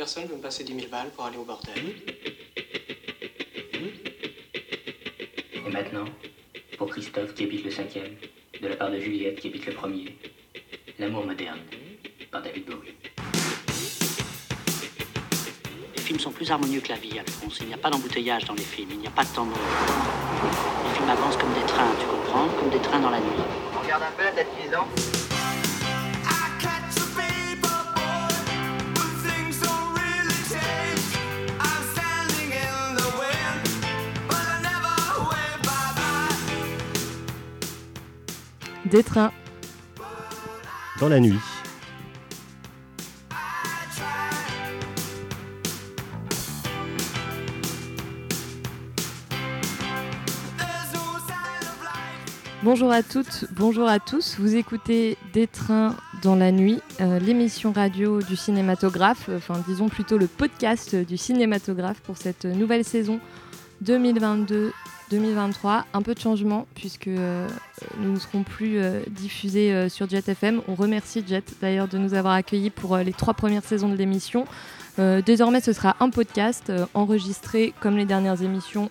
Personne veut me passer 10 000 balles pour aller au bordel. Et maintenant, pour Christophe qui habite le cinquième, de la part de Juliette qui habite le premier, L'amour moderne, par David Bowie. Les films sont plus harmonieux que la vie, Alphonse. Il n'y a pas d'embouteillage dans les films, il n'y a pas de temps mort. Les films avancent comme des trains, tu comprends Comme des trains dans la nuit. On regarde un peu la tête pisant. Des trains. Dans la nuit. Bonjour à toutes, bonjour à tous. Vous écoutez Des trains dans la nuit, euh, l'émission radio du cinématographe, enfin disons plutôt le podcast du cinématographe pour cette nouvelle saison 2022-2023. Un peu de changement puisque euh, nous ne serons plus euh, diffusés euh, sur Jet FM. On remercie Jet d'ailleurs de nous avoir accueillis pour les trois premières saisons de l'émission. Désormais, ce sera un podcast enregistré comme les dernières émissions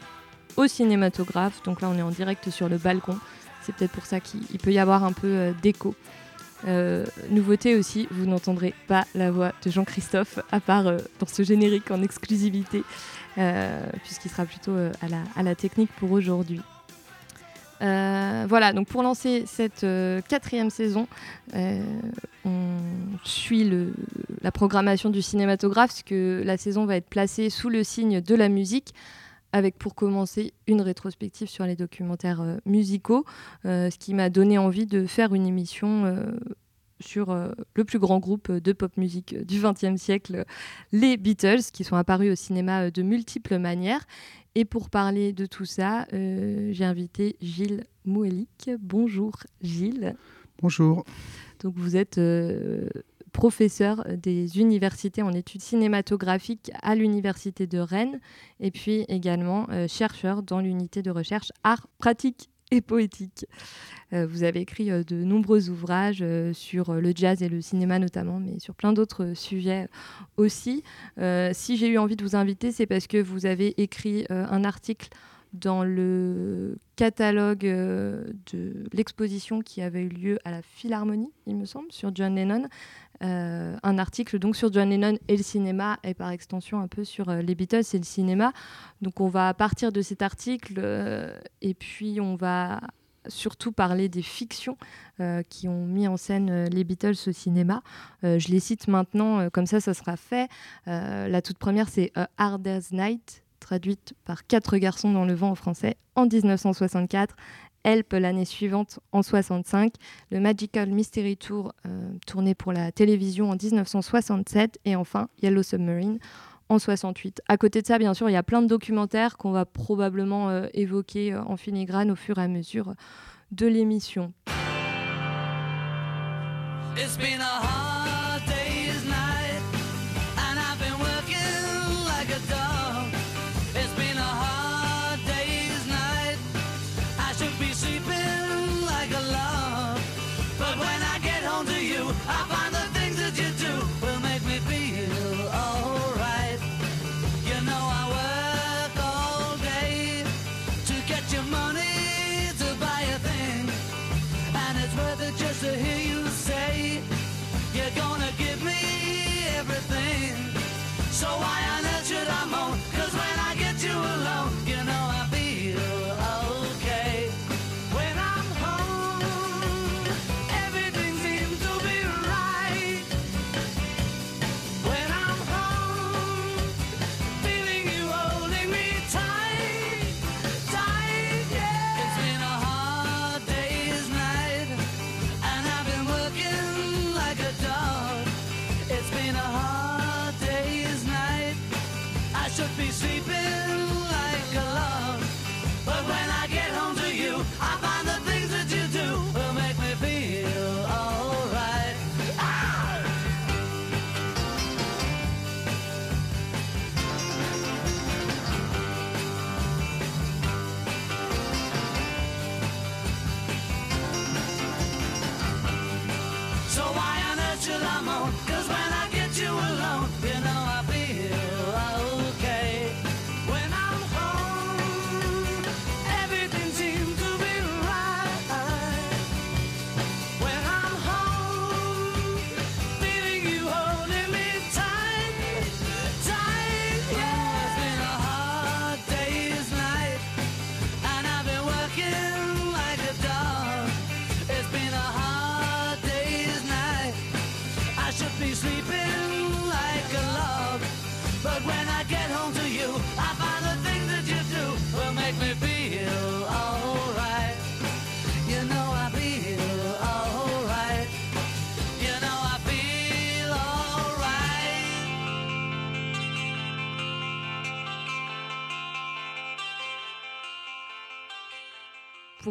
au cinématographe. Donc là, on est en direct sur le balcon. C'est peut-être pour ça qu'il il peut y avoir un peu d'écho. Nouveauté aussi, vous n'entendrez pas la voix de Jean-Christophe, à part dans ce générique en exclusivité, puisqu'il sera plutôt euh, à, la, technique pour aujourd'hui. Euh, voilà, donc pour lancer cette euh, quatrième saison, euh, on suit la programmation du cinématographe, parce que la saison va être placée sous le signe de la musique, avec pour commencer une rétrospective sur les documentaires euh, musicaux, euh, ce qui m'a donné envie de faire une émission euh, sur euh, le plus grand groupe de pop musique du XXe siècle, les Beatles, qui sont apparus au cinéma euh, de multiples manières. Et pour parler de tout ça, euh, j'ai invité Gilles Mouelik. Bonjour Gilles. Bonjour. Donc vous êtes euh, professeur des universités en études cinématographiques à l'université de Rennes et puis également chercheur dans l'unité de recherche art pratique et poétique. Euh, vous avez écrit euh, de nombreux ouvrages euh, sur le jazz et le cinéma notamment, mais sur plein d'autres sujets aussi. Si j'ai eu envie de vous inviter, c'est parce que vous avez écrit un article dans le catalogue euh, de l'exposition qui avait eu lieu à la Philharmonie, il me semble, sur John Lennon. Euh, un article donc sur John Lennon et le cinéma et par extension un peu sur euh, les Beatles et le cinéma. Donc on va partir de cet article et puis on va surtout parler des fictions qui ont mis en scène les Beatles au cinéma. Je les cite maintenant, comme ça ça sera fait. La toute première c'est Hard Day's Night traduite par Quatre garçons dans le vent en français en 1964. Help l'année suivante en 65, le Magical Mystery Tour euh, tourné pour la télévision en 1967 et enfin Yellow Submarine en 68. À côté de ça, bien sûr, il y a plein de documentaires qu'on va probablement euh, évoquer euh, en filigrane au fur et à mesure de l'émission.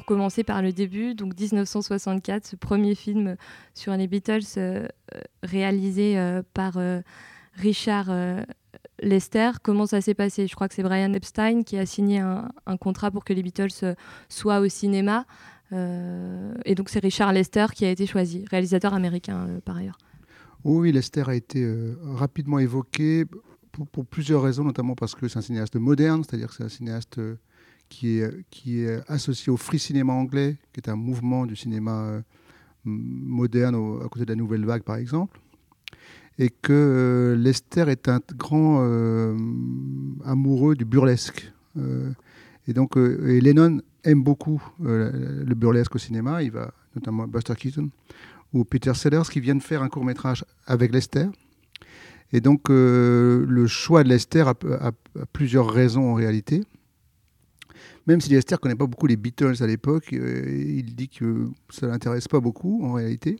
Commencer par le début, donc 1964, ce premier film sur les Beatles euh, euh, réalisé euh, par Richard Lester. Comment ça s'est passé? Je crois que c'est Brian Epstein qui a signé un, contrat pour que les Beatles soient au cinéma. Et donc c'est Richard Lester qui a été choisi, réalisateur américain par ailleurs. Oui, Lester a été rapidement évoqué pour, plusieurs raisons, notamment parce que c'est un cinéaste moderne, c'est-à-dire que c'est un cinéaste qui est, associé au free cinéma anglais, qui est un mouvement du cinéma euh, moderne à côté de la nouvelle vague, par exemple. Et que euh, Lester est un grand euh, amoureux du burlesque. Et donc, Lennon aime beaucoup le burlesque au cinéma. Il va notamment Buster Keaton ou Peter Sellers qui viennent faire un court métrage avec Lester. Et donc, le choix de Lester a plusieurs raisons en réalité. Même si Lester connaît pas beaucoup les Beatles à l'époque, euh, il dit que ça l'intéresse pas beaucoup en réalité.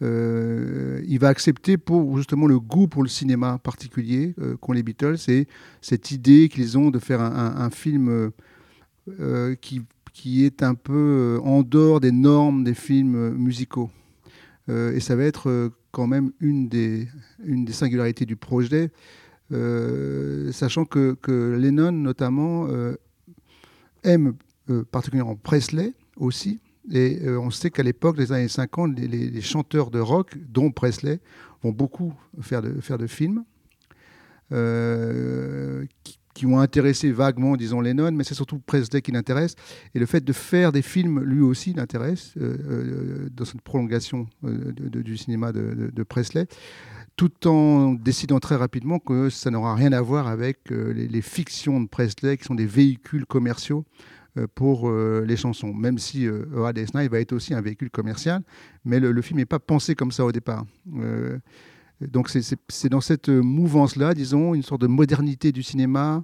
Euh, il va accepter pour justement le goût pour le cinéma particulier euh, qu'ont les Beatles et cette idée qu'ils ont de faire un, film qui, est un peu en dehors des normes des films musicaux. Et ça va être quand même une des, une des singularités du projet, sachant que, Lennon notamment aime euh, particulièrement Presley aussi. Et euh, on sait qu'à l'époque, des années 50, les, chanteurs de rock, dont Presley, vont beaucoup faire de, faire de films euh, qui, qui ont intéressé vaguement, disons, Lennon, mais c'est surtout Presley qui l'intéresse. Et le fait de faire des films, lui aussi, l'intéresse, dans cette prolongation du cinéma de Presley, tout en décidant très rapidement que ça n'aura rien à voir avec euh, les, fictions de Presley, qui sont des véhicules commerciaux euh, pour euh, les chansons. Même si A Day's Night va être aussi un véhicule commercial, mais le, film n'est pas pensé comme ça au départ. Donc c'est- dans cette mouvance-là, disons, une sorte de modernité du cinéma,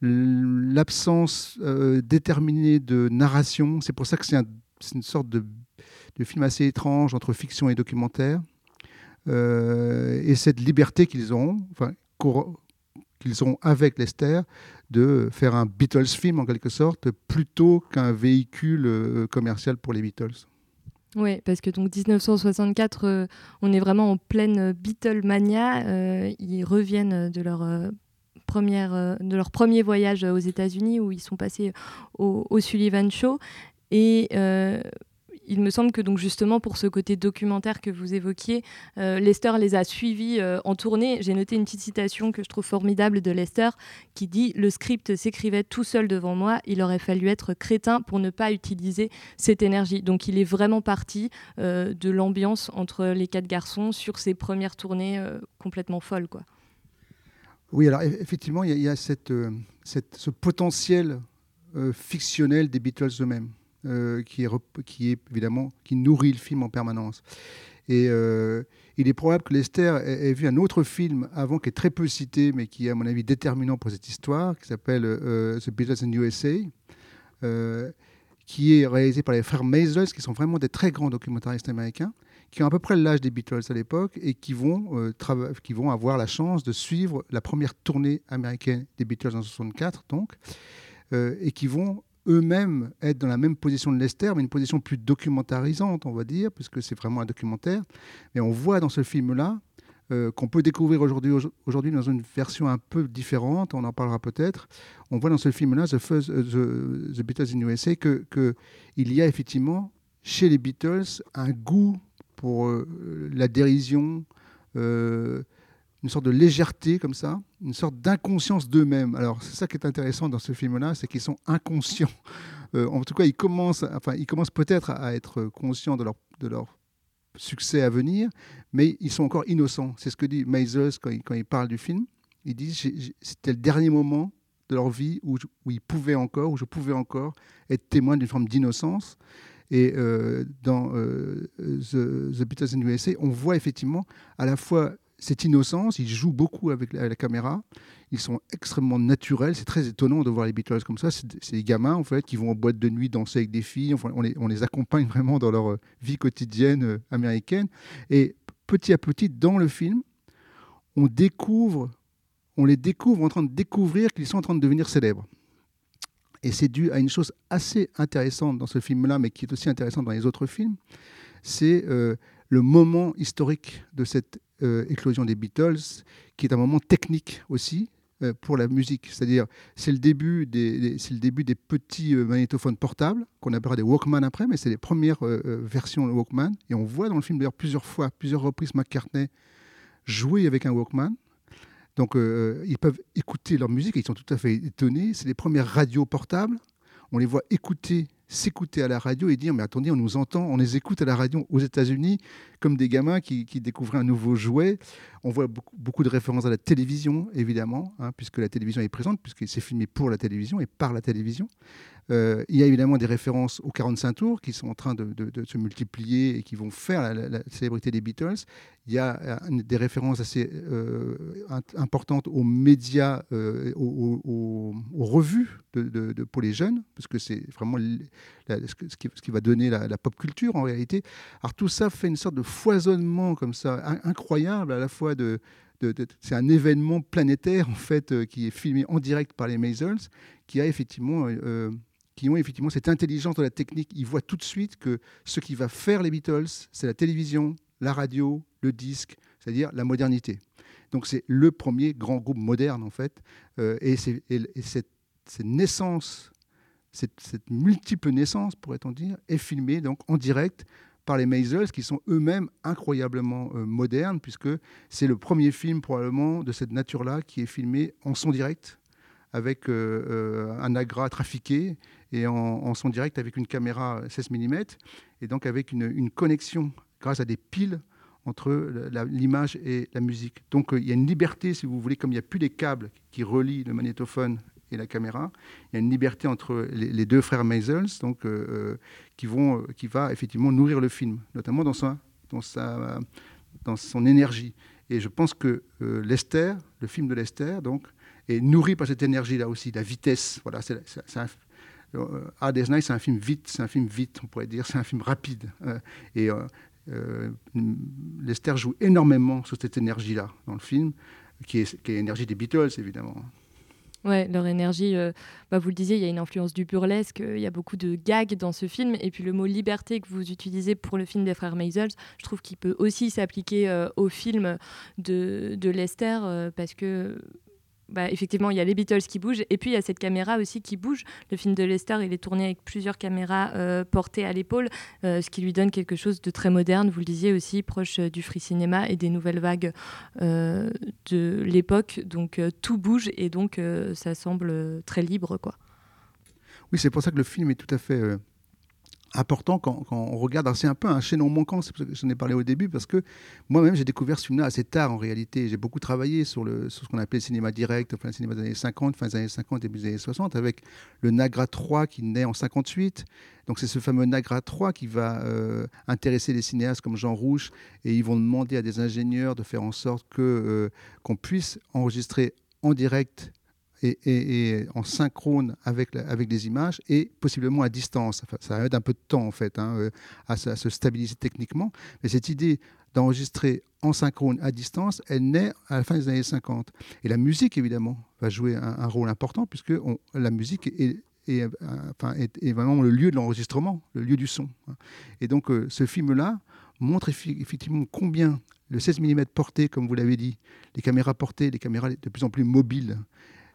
l'absence déterminée de narration. C'est pour ça que c'est un- c'est une sorte de film assez étrange entre fiction et documentaire. Euh, et cette liberté qu'ils ont, qu'ils ont avec Lester, de faire un Beatles film en quelque sorte, plutôt qu'un véhicule euh, commercial pour les Beatles. Oui, parce que donc 1964, euh, on est vraiment en pleine Beatlemania. Ils reviennent de leur, première, de leur premier voyage aux États-Unis où ils sont passés au, au Sullivan Show. Et il me semble que donc justement pour ce côté documentaire que vous évoquiez, euh, Lester les a suivis euh, en tournée. J'ai noté une petite citation que je trouve formidable de Lester qui dit Le script s'écrivait tout seul devant moi, il aurait fallu être crétin pour ne pas utiliser cette énergie. Donc il est vraiment parti euh, de l'ambiance entre les quatre garçons sur ses premières tournées complètement folles. Quoi. Oui, alors eff- effectivement, il y a, ce potentiel fictionnel des Beatles eux-mêmes, euh, qui, est, évidemment qui nourrit le film en permanence. Et euh, il est probable que Lester ait, vu un autre film avant qui est très peu cité, mais qui est à mon avis déterminant pour cette histoire, qui s'appelle euh, The Beatles in USA, qui est réalisé par les frères Maisels, qui sont vraiment des très grands documentaristes américains qui ont à peu près l'âge des Beatles à l'époque et qui vont, qui vont avoir la chance de suivre la première tournée américaine des Beatles en 64, donc, et qui vont eux-mêmes être dans la même position de Lester, mais une position plus documentarisante, on va dire, puisque c'est vraiment un documentaire. Mais on voit dans ce film-là, euh, qu'on peut découvrir aujourd'hui aujourd'hui dans une version un peu différente, on en parlera peut-être. On voit dans ce film-là, The, euh, Beatles in USA, que, que il y a effectivement chez les Beatles un goût pour euh, la dérision, une sorte de légèreté comme ça, une sorte d'inconscience d'eux-mêmes. Alors c'est ça qui est intéressant dans ce film-là, c'est qu'ils sont inconscients. Euh, en tout cas, ils commencent, enfin, commencent peut-être à être conscients de leur, de leur succès à venir, mais ils sont encore innocents. C'est ce que dit Maisels quand quand il parle du film. Il dit c'était le dernier moment de leur vie où, où ils pouvaient encore, où je pouvais encore être témoin d'une forme d'innocence. Et euh, dans euh, The, The Beatles in USA, on voit effectivement à la fois cette innocence, ils jouent beaucoup avec la, caméra, ils sont extrêmement naturels, c'est très étonnant de voir les Beatles comme ça, c'est des gamins en fait qui vont en boîte de nuit danser avec des filles, on, les, accompagne vraiment dans leur euh, vie quotidienne euh, américaine. Et petit à petit, dans le film, on découvre, on les découvre en train de découvrir qu'ils sont en train de devenir célèbres. Et c'est dû à une chose assez intéressante dans ce film-là, mais qui est aussi intéressante dans les autres films, c'est euh, le moment historique de cette éclosion des Beatles, qui est un moment technique aussi euh, pour la musique. C'est-à-dire, c'est le début des, c'est le début des petits euh, magnétophones portables qu'on appellera des Walkman après, mais c'est les premières euh, euh, versions Walkman. Et on voit dans le film d'ailleurs plusieurs fois, plusieurs reprises McCartney jouer avec un Walkman. Donc, euh, ils peuvent écouter leur musique et ils sont tout à fait étonnés. C'est les premières radios portables. On les voit écouter, s'écouter à la radio et dire Mais attendez, on nous entend, on les écoute à la radio aux États-Unis comme des gamins qui, qui découvraient un nouveau jouet. On voit beaucoup, de références à la télévision, évidemment, hein, puisque la télévision est présente, puisque c'est filmé pour la télévision et par la télévision. Euh, il y a évidemment des références aux 45 tours qui sont en train de, se multiplier et qui vont faire la, célébrité des Beatles. Il y a euh, des références assez euh, importantes aux médias, aux, aux- revues de, pour les jeunes, parce que c'est vraiment ce, qui, va donner la, pop culture en réalité. Alors tout ça fait une sorte de foisonnement comme ça, in- incroyable à la fois de, c'est un événement planétaire en fait euh, qui est filmé en direct par les Maisels, qui a effectivement euh, qui ont effectivement cette intelligence de la technique. Ils voient tout de suite que ce qui va faire les Beatles, c'est la télévision, la radio, le disque, c'est-à-dire la modernité. Donc c'est le premier grand groupe moderne en fait, Euh, et, et- et cette, cette naissance, cette, multiple naissance pourrait-on dire, est filmée donc en direct par les Maisels, qui sont eux-mêmes incroyablement euh, modernes, puisque c'est le premier film probablement de cette nature-là qui est filmé en son direct, avec euh, euh, un agra trafiqué et en, son direct avec une caméra 16 mm, et donc avec une, une connexion grâce à des piles entre l'image et la musique. Donc il y a une liberté, si vous voulez, comme il n'y a plus les câbles qui relient le magnétophone et la caméra, il y a une liberté entre les, deux frères Maisels, donc euh, euh, qui vont, euh, qui va effectivement nourrir le film, notamment dans sa, dans sa, dans son énergie. Et je pense que euh, Lester, le film de Lester, donc, est nourri par cette énergie-là aussi, la vitesse. Voilà, c'est, c'est- Night, c'est un film vite, c'est un film vite, on pourrait dire, c'est un film rapide. Et Lester joue énormément sur cette énergie-là dans le film, qui est, qui est l'énergie des Beatles, évidemment. Ouais, leur énergie, euh, bah, vous le disiez, il y a une influence du burlesque, euh, il y a beaucoup de gags dans ce film, et puis le mot liberté que vous utilisez pour le film des frères Maisels, je trouve qu'il peut aussi s'appliquer euh, au film de, Lester, parce que bah, effectivement, il y a les Beatles qui bougent, et puis il y a cette caméra aussi qui bouge. Le film de Lester, il est tourné avec plusieurs caméras euh, portées à l'épaule, euh, ce qui lui donne quelque chose de très moderne, vous le disiez aussi, proche euh, du free cinéma et des nouvelles vagues de l'époque. Donc tout bouge, et donc ça semble très libre, quoi. Oui, c'est pour ça que le film est tout à fait important quand, on regarde. C'est un peu un chaînon manquant, c'est pour que j'en ai parlé au début, parce que moi-même, j'ai découvert ce film-là assez tard en réalité. J'ai beaucoup travaillé sur, le, ce qu'on appelait le cinéma direct, enfin le cinéma des années 50, fin des années 50, début des années 60, avec le Nagra 3 qui naît en 58. Donc c'est ce fameux Nagra 3 qui va euh, intéresser les cinéastes comme Jean Rouche, et ils vont demander à des ingénieurs de faire en sorte que, euh, qu'on puisse enregistrer en direct et, en synchrone avec, la- avec les images et possiblement à distance. Enfin, ça aide un peu de temps en fait hein, euh, à, se- stabiliser techniquement. Mais cette idée d'enregistrer en synchrone à distance, elle naît à la fin des années 50. Et la musique, évidemment, va jouer un, rôle important puisque la musique est, vraiment le lieu de l'enregistrement, le lieu du son. hein. Et donc euh, ce film-là montre effectivement combien le 16 mm porté, comme vous l'avez dit, les caméras portées, les caméras de plus en plus mobiles,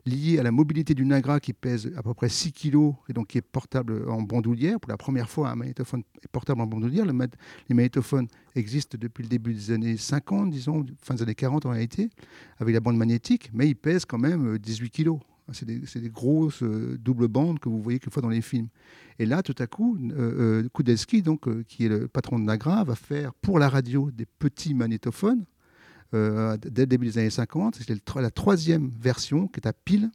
liées à la mobilité du Nagra qui pèse à peu près 6 kg et donc qui est portable en bandoulière. Pour la première fois, un magnétophone est portable en bandoulière. Les magnétophones existent depuis le début des années 50, disons, fin des années 40 en réalité, avec la bande magnétique, mais ils pèsent quand même euh, 18 kg. C'est des, grosses euh, doubles bandes que vous voyez quelquefois dans les films. Et là, tout à coup, euh, euh, Kudelski, donc, euh, qui est le patron de Nagra, va faire pour la radio des petits magnétophones euh, dès le début des années 50. C'est la troisième version qui est à pile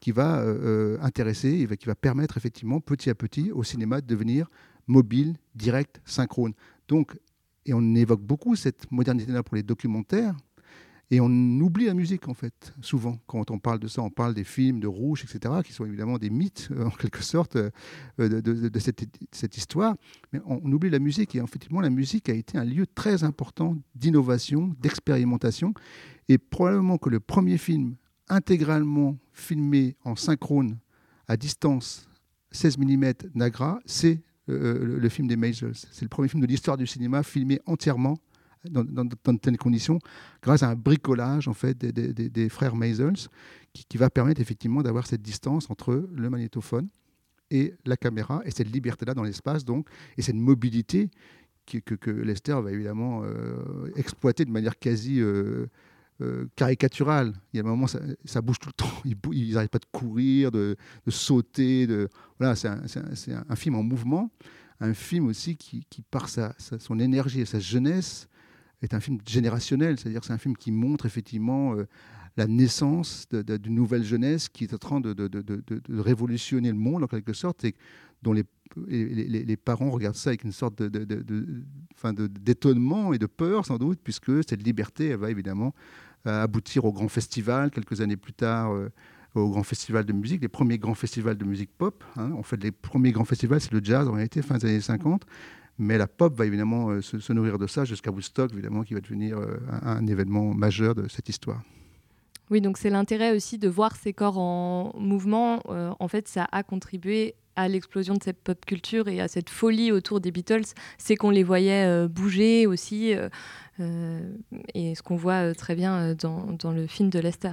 qui va euh, euh, intéresser et qui va permettre effectivement petit à petit au cinéma de devenir mobile, direct, synchrone. Donc, et on évoque beaucoup cette modernité-là pour les documentaires, et on oublie la musique en fait, souvent. Quand on parle de ça, on parle des films de Rouge, etc., qui sont évidemment des mythes, euh, en quelque sorte, euh, de, cette, histoire. Mais on, oublie la musique, et effectivement, la musique a été un lieu très important d'innovation, d'expérimentation, et probablement que le premier film intégralement filmé en synchrone à distance 16 mm Nagra, c'est euh, le, le film des Maisels. C'est le premier film de l'histoire du cinéma filmé entièrement dans, de telles conditions, grâce à un bricolage en fait des, frères Maisels, qui, va permettre effectivement d'avoir cette distance entre le magnétophone et la caméra, et cette liberté-là dans l'espace, donc, et cette mobilité que, Lester va évidemment euh, exploiter de manière quasi euh, euh, caricaturale. Il y a un moment, ça, bouge tout le temps. Ils n'arrêtent pas de courir, de, sauter. De... Voilà, c'est un, film en mouvement. Un film aussi qui, qui par sa- son énergie et sa jeunesse, est un film générationnel. C'est-à-dire c'est un film qui montre effectivement euh, la naissance d'une nouvelle jeunesse qui est en train de, révolutionner le monde en quelque sorte et dont les, parents regardent ça avec une sorte d'étonnement et de peur sans doute, puisque cette liberté va évidemment euh, aboutir au grand festival quelques années plus tard. euh, au grand festival de musique, les premiers grands festivals de musique pop. hein. En fait, les premiers grands festivals, c'est le jazz en réalité, fin des années 50. Mais la pop va évidemment euh, se, se nourrir de ça jusqu'à Woodstock, évidemment, qui va devenir euh, un, un événement majeur de cette histoire. Oui, donc c'est l'intérêt aussi de voir ces corps en mouvement. Euh, en fait, ça a contribué à l'explosion de cette pop culture et à cette folie autour des Beatles. C'est qu'on les voyait euh, bouger aussi, euh, et ce qu'on voit très bien dans, dans le film de Lester.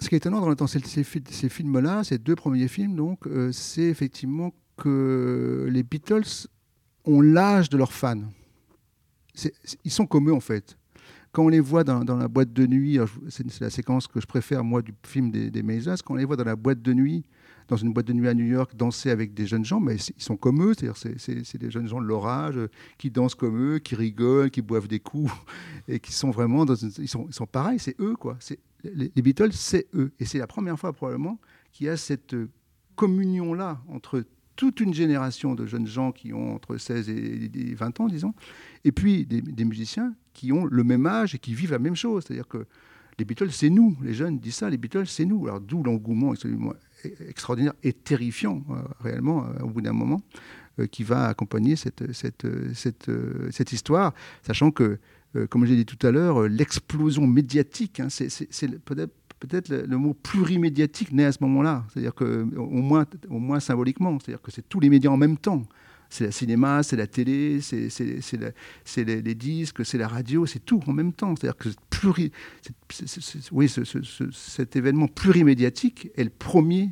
Ce qui est étonnant dans, ces, ces ces films-là, ces deux premiers films, donc, c'est effectivement que les Beatles ont l'âge de leurs fans. Ils sont comme eux, en fait. Quand on les voit dans, dans la boîte de nuit, c'est la séquence que je préfère, moi, du film des, des Mazes, quand on les voit dans la boîte de nuit, dans une boîte de nuit à New York, danser avec des jeunes gens, mais ils sont comme eux, c'est-à-dire c'est- des jeunes gens de leur âge euh, qui dansent comme eux, qui rigolent, qui boivent des coups, et qui sont vraiment ils, sont, ils sont pareils, c'est eux, quoi. Les, les Beatles, c'est eux. Et c'est la première fois, probablement, qu'il y a cette euh, communion-là entre toute une génération de jeunes gens qui ont entre 16 et et 20 ans, disons, et puis des, musiciens qui ont le même âge et qui vivent la même chose. C'est-à-dire que les Beatles, c'est nous. Les jeunes disent ça, les Beatles, c'est nous. Alors d'où l'engouement absolument e- extraordinaire et terrifiant, euh, réellement, euh, au bout d'un moment, euh, qui va accompagner cette, cette, cette, cette histoire, sachant que, comme j'ai dit tout à l'heure, l'explosion médiatique, hein, c'est peut-être peut-être le, le mot plurimédiatique naît à ce moment-là, c'est-à-dire que au moins, au moins symboliquement, c'est-à-dire que c'est tous les médias en même temps. C'est le cinéma, c'est la télé, c'est les, disques, c'est la radio, c'est tout en même temps. C'est-à-dire que oui, ce- ce- ce- cet événement plurimédiatique est le premier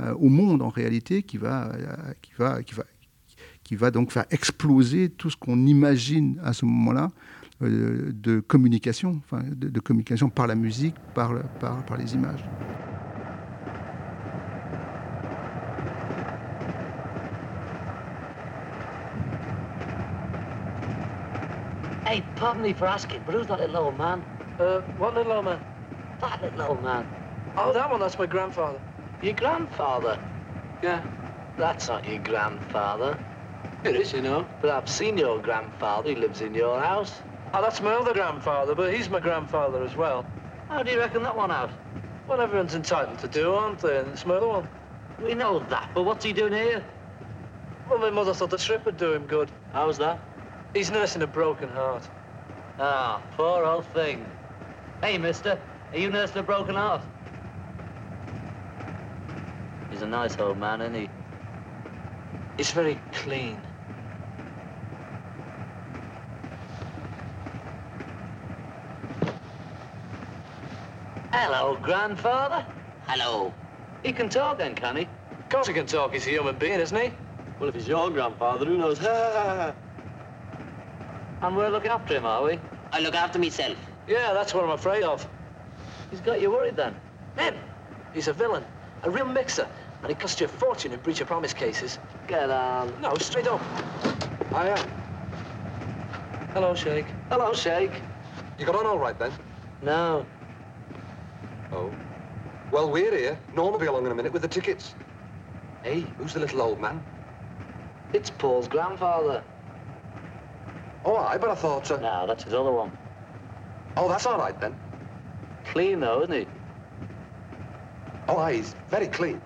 euh, au monde en réalité qui va, euh, qui va, qui va, qui va donc faire exploser tout ce qu'on imagine à ce moment-là de communication, enfin, de, de communication par la musique, par, le- par, par les images. Hey, pardon me for asking, but who's that little old man? Uh, what little old man? That little old man. Oh, that one, that's my grandfather. Your grandfather? Yeah. That's not your grandfather. It is, you know. But I've seen your grandfather. He lives in your house. Oh, that's my other grandfather, but he's my grandfather as well. How do you reckon that one out? Well, everyone's entitled to do, aren't they? And it's my other one. We know that, but what's he doing here? Well, my mother thought the trip would do him good. How's that? He's nursing a broken heart. Ah, poor old thing. Hey, mister, are you nursing a broken heart? He's a nice old man, isn't he? He's very clean. Hello, grandfather. Hello. He can talk then, can he? Of course he can talk. He's a human being, isn't he? Well, if he's your grandfather, who knows? And we're looking after him, are we? I look after myself. Yeah, that's what I'm afraid of. He's got you worried then. Him? He's a villain. A real mixer. And he cost you a fortune in breach of promise cases. Get on. No, straight up. I am. Hello, Shake. Hello, Shake. You got on all right then? No. Oh. Well, we're here. Norm will be along in a minute with the tickets. Hey, who's the little old man? It's Paul's grandfather. Oh, I but I thought. Uh... No, that's his other one. Oh, that's all right then. Clean though, isn't he? Oh, aye, he's very clean.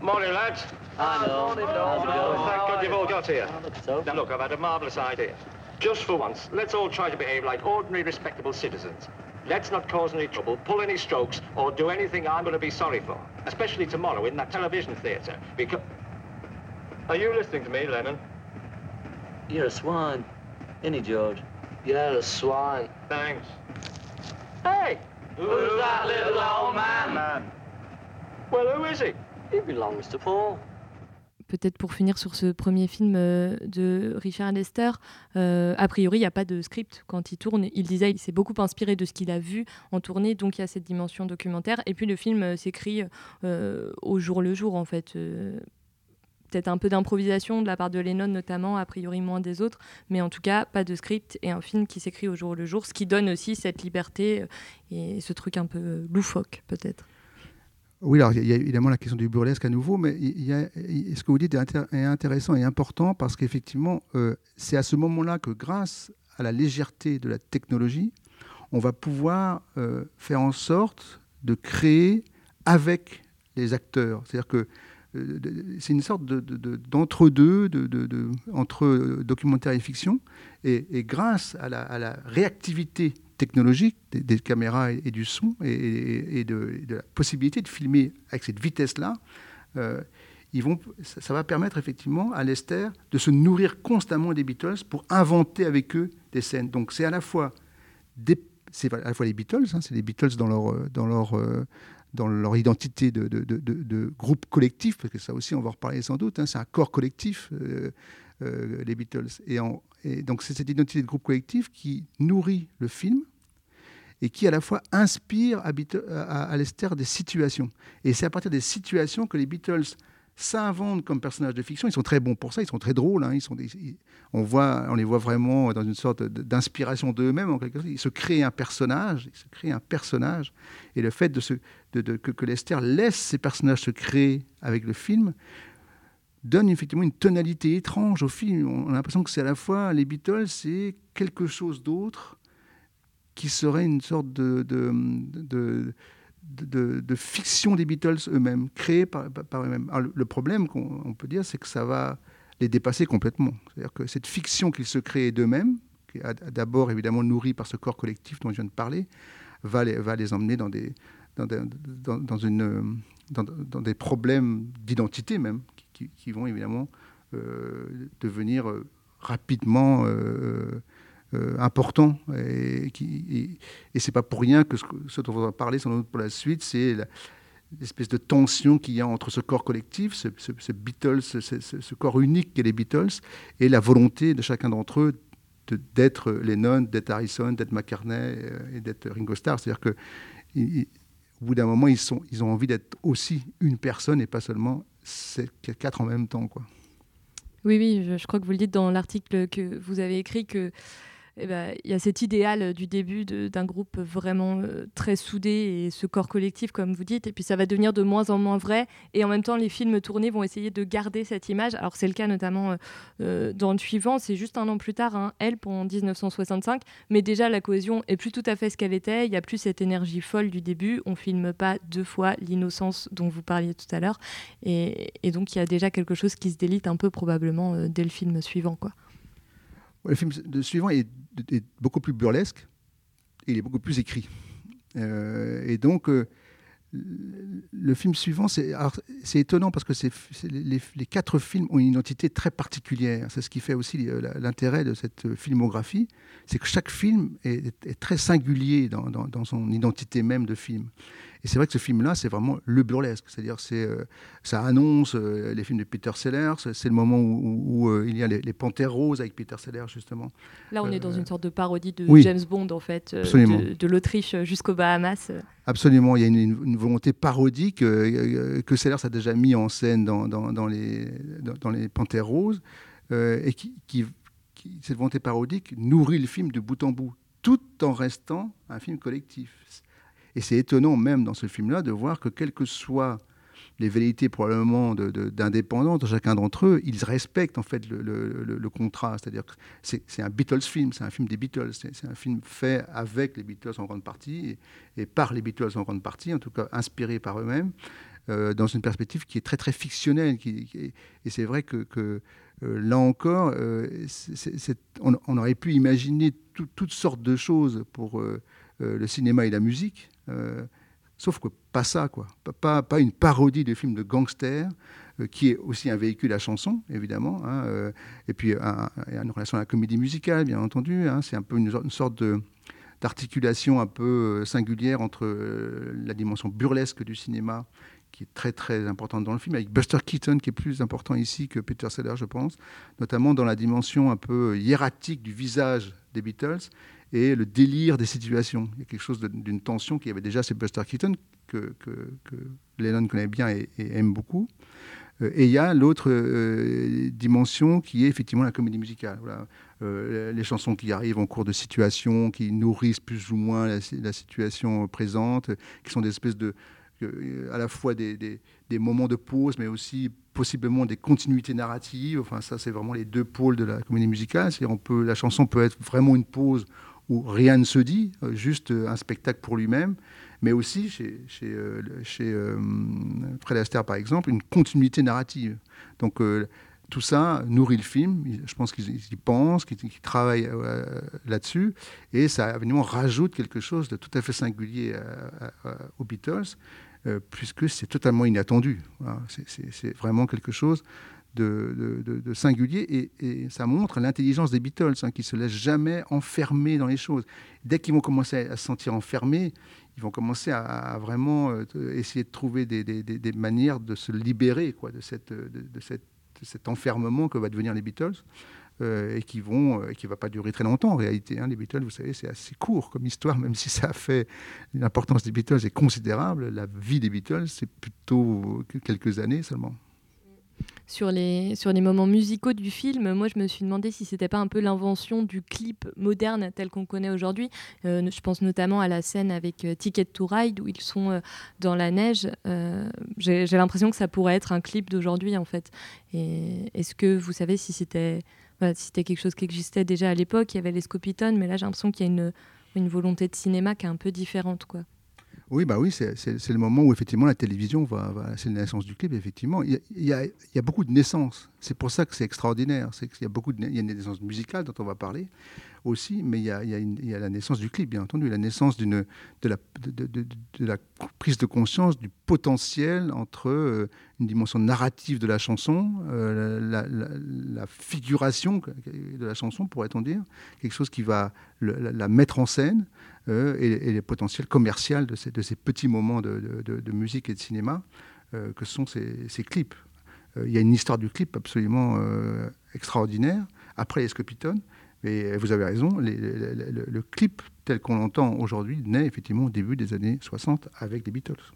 Morning, lads. I know. How's it going? Thank God you've all got here. I look so. Now, look, I've had a marvellous idea. Just for once, let's all try to behave like ordinary, respectable citizens. Let's not cause any trouble, pull any strokes, or do anything I'm going to be sorry for. Especially tomorrow in that television theatre. Because. Are you listening to me, Lennon? You're a swine. Any George? You're a swine. Thanks. Hey! Who's that little old man? Man. Well, who is he? He belongs to Paul. Peut-être pour finir sur ce premier film euh, de Richard Lester, euh, a priori, il n'y a pas de script quand il tourne. Il disait qu'il s'est beaucoup inspiré de ce qu'il a vu en tournée, donc il y a cette dimension documentaire. Et puis le film euh, s'écrit au jour le jour, en fait. Peut-être un peu d'improvisation de la part de Lennon, notamment, a priori moins des autres, mais en tout cas, pas de script et un film qui s'écrit au jour le jour, ce qui donne aussi cette liberté et ce truc un peu loufoque, peut-être. Oui, alors il y a évidemment la question du burlesque à nouveau, mais ce que vous dites est, intér- est intéressant et important parce qu'effectivement, euh, c'est à ce moment-là que grâce à la légèreté de la technologie, on va pouvoir euh, faire en sorte de créer avec les acteurs. C'est-à-dire que euh, c'est une sorte de- de- de- d'entre-deux de, entre documentaire et fiction. Et, grâce à la réactivité technologique des, caméras et, du son et, de, la possibilité de filmer avec cette vitesse-là, euh, ça, va permettre effectivement à Lester de se nourrir constamment des Beatles pour inventer avec eux des scènes. Donc c'est à la fois c'est à la fois les Beatles, hein, c'est les Beatles dans leur, euh, dans leur, euh, dans leur identité de, groupe collectif, parce que ça aussi on va en reparler sans doute, hein, c'est un corps collectif, euh, les Beatles. Et, donc c'est cette identité de groupe collectif qui nourrit le film et qui à la fois inspire à, Beatle- à- à Lester des situations. Et c'est à partir des situations que les Beatles s'inventent comme personnages de fiction. Ils sont très bons pour ça, ils sont très drôles. hein, ils sont on, voit, on les voit vraiment dans une sorte d'inspiration d'eux-mêmes. En quelque sorte. Ils se créent un personnage, ils se créent un personnage. Et le fait que, que Lester laisse ces personnages se créer avec le film donne effectivement une tonalité étrange au film. On a l'impression que c'est à la fois les Beatles, c'est quelque chose d'autre qui serait une sorte de, fiction des Beatles eux-mêmes, créée par, eux-mêmes. Le, problème qu'on on peut dire, c'est que ça va les dépasser complètement. C'est-à-dire que cette fiction qu'ils se créent d'eux-mêmes, qui est d'abord évidemment nourrie par ce corps collectif dont je viens de parler, va les, emmener dans des problèmes d'identité même, qui, vont évidemment euh, devenir euh, rapidement euh, importants. Et, qui, et, c'est pas pour rien que ce, dont on va parler sans doute pour la suite, c'est l'espèce de tension qu'il y a entre ce corps collectif, ce, Beatles, ce, corps unique qu'est les Beatles, et la volonté de chacun d'entre eux d'être Lennon, d'être Harrison, d'être McCartney et d'être Ringo Starr. C'est-à-dire que ils- ils- au bout d'un moment, ils, sont, ils ont envie d'être aussi une personne et pas seulement quatre en même temps. Oui, oui, je crois que vous le dites dans l'article que vous avez écrit que eh ben, il y a cet idéal euh, du début d'un groupe vraiment euh, très soudé et ce corps collectif, comme vous dites, et puis ça va devenir de moins en moins vrai. Et en même temps, les films tournés vont essayer de garder cette image. Alors c'est le cas notamment euh, dans le suivant, c'est juste un an plus tard, hein, Help en 1965, mais déjà la cohésion est plus tout à fait ce qu'elle était. Il y a plus cette énergie folle du début. On filme pas deux fois l'innocence dont vous parliez tout à l'heure, et, donc il y a déjà quelque chose qui se délite un peu probablement dès le film suivant, quoi. Le film suivant est, beaucoup plus burlesque il est beaucoup plus écrit. Euh, et donc, euh, le film suivant, c'est étonnant parce que les, quatre films ont une identité très particulière. C'est ce qui fait aussi euh, l'intérêt de cette filmographie, c'est que chaque film est, très singulier dans son identité même de film. Et c'est vrai que ce film-là, c'est vraiment le burlesque. C'est-à-dire, c'est, euh, ça annonce euh, les films de Peter Sellers. C'est le moment où, où, où, euh, il y a les, les Panthères roses avec Peter Sellers, justement. Là, on est dans une sorte de parodie de oui, James Bond, en fait, de, de l'Autriche jusqu'aux Bahamas. Absolument, il y a une, volonté parodique que Sellers a déjà mis en scène dans, dans- dans les, dans, dans les Panthères roses, et qui, qui- qui- cette volonté parodique nourrit le film de bout en bout, tout en restant un film collectif. Et c'est étonnant même dans ce film-là de voir que quelles que soient les velléités probablement de- de- chacun d'entre eux, ils respectent en fait le, contrat. C'est-à-dire que c'est un Beatles film, c'est un film des Beatles, c'est un film fait avec les Beatles en grande partie et, par les Beatles en grande partie, en tout cas inspiré par eux-mêmes, euh, dans une perspective qui est très très fictionnelle. Et c'est vrai que, euh, là encore, euh, on, aurait pu imaginer tout- toutes sortes de choses pour le cinéma et la musique. Euh, sauf que pas ça, quoi. Pas, pas, une parodie de film de gangster, euh, qui est aussi un véhicule à chanson, évidemment. hein, euh, et puis un- un- une relation à la comédie musicale, bien entendu. hein, c'est un peu une, sorte d'articulation un peu singulière entre la dimension burlesque du cinéma, qui est très très importante dans le film, avec Buster Keaton, qui est plus important ici que Peter Sellers, je pense, notamment dans la dimension un peu hiératique du visage des Beatles et le délire des situations. Il y a quelque chose d'une tension qu'il y avait déjà chez Buster Keaton, que, Lennon connaît bien et, aime beaucoup. Euh, Et il y a l'autre euh, dimension qui est effectivement la comédie musicale. Euh, les chansons qui arrivent en cours de situation, qui nourrissent plus ou moins la, situation présente, qui sont des espèces de, à la fois des, moments de pause, mais aussi possiblement des continuités narratives. Enfin, ça, c'est vraiment les deux pôles de la comédie musicale. On peut, la chanson peut être vraiment une pause où rien ne se dit, euh, juste euh, un spectacle pour lui-même, mais aussi chez, chez, euh, chez Fred Astaire, par exemple, une continuité narrative. Donc, tout ça nourrit le film. Il- Je pense qu'ils ils y pensent, qu'ils travaillent là-dessus. Et ça, évidemment, rajoute quelque chose de tout à fait singulier à- aux Beatles, puisque c'est totalement inattendu. C'est c'est vraiment quelque chose de, singulier. Et, ça montre l'intelligence des Beatles, hein, qui se laissent jamais enfermer dans les choses. Dès qu'ils vont commencer à se sentir enfermés, ils vont commencer à, vraiment euh, essayer de trouver des, manières de se libérer quoi, de, cette, de, de cet enfermement que va devenir les Beatles. euh, et qui vont, euh, qui va pas durer très longtemps en réalité. hein. Les Beatles, vous savez, c'est assez court comme histoire, même si ça a fait l'importance des Beatles est considérable. La vie des Beatles, c'est plutôt que quelques années seulement. Sur les, sur les moments musicaux du film, moi je me suis demandé si c'était pas un peu l'invention du clip moderne tel qu'on connaît aujourd'hui. Euh, je pense notamment à la scène avec euh, Ticket to Ride où ils sont euh, dans la neige. J'ai l'impression que ça pourrait être un clip d'aujourd'hui en fait. Est-ce que vous savez si c'était quelque chose qui existait déjà à l'époque? Il y avait les Scopitone, mais là j'ai l'impression qu'il y a une, une volonté de cinéma qui est un peu différente. quoi. Oui, bah oui, c'est le moment où effectivement la télévision va, c'est la naissance du clip. Effectivement, il y a, beaucoup de naissances. C'est pour ça que c'est extraordinaire. C'est qu'il y a beaucoup il y a une naissance musicale dont on va parler aussi, mais il y a, la naissance du clip, bien entendu, la naissance de la, prise de conscience du potentiel entre euh, une dimension narrative de la chanson, euh, la, figuration de la chanson, pourrait-on dire, quelque chose qui va la, mettre en scène euh, et, et les potentiels commerciaux de ces, petits moments de, musique et de cinéma que sont ces, clips. Il y a une histoire du clip absolument extraordinaire, après les Scopitone, mais vous avez raison, le clip tel qu'on l'entend aujourd'hui naît effectivement au début des années 60 avec les Beatles.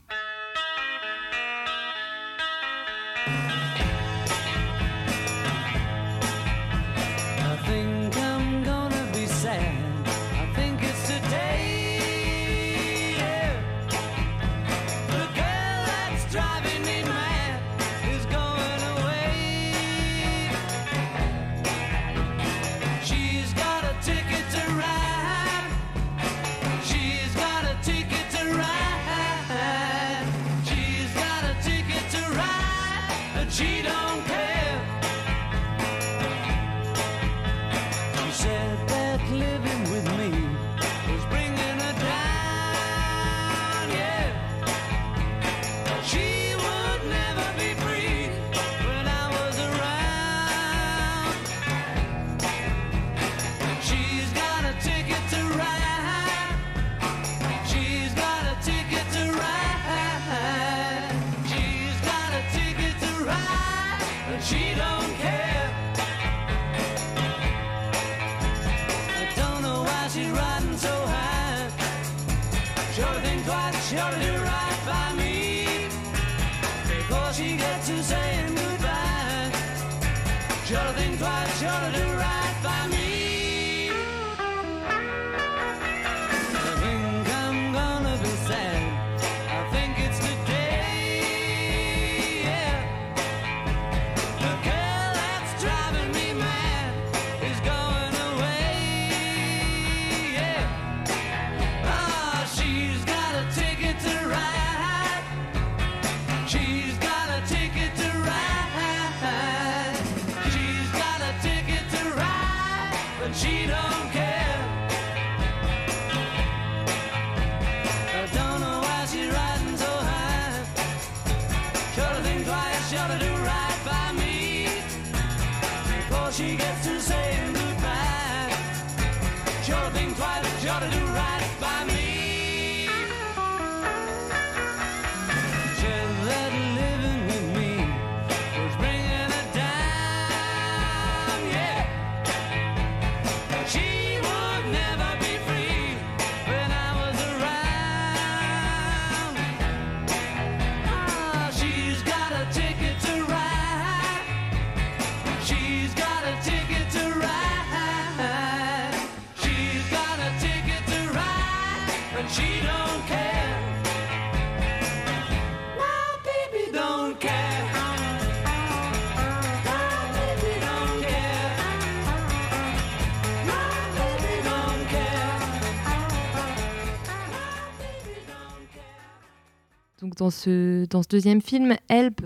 Dans ce, deuxième film, Help,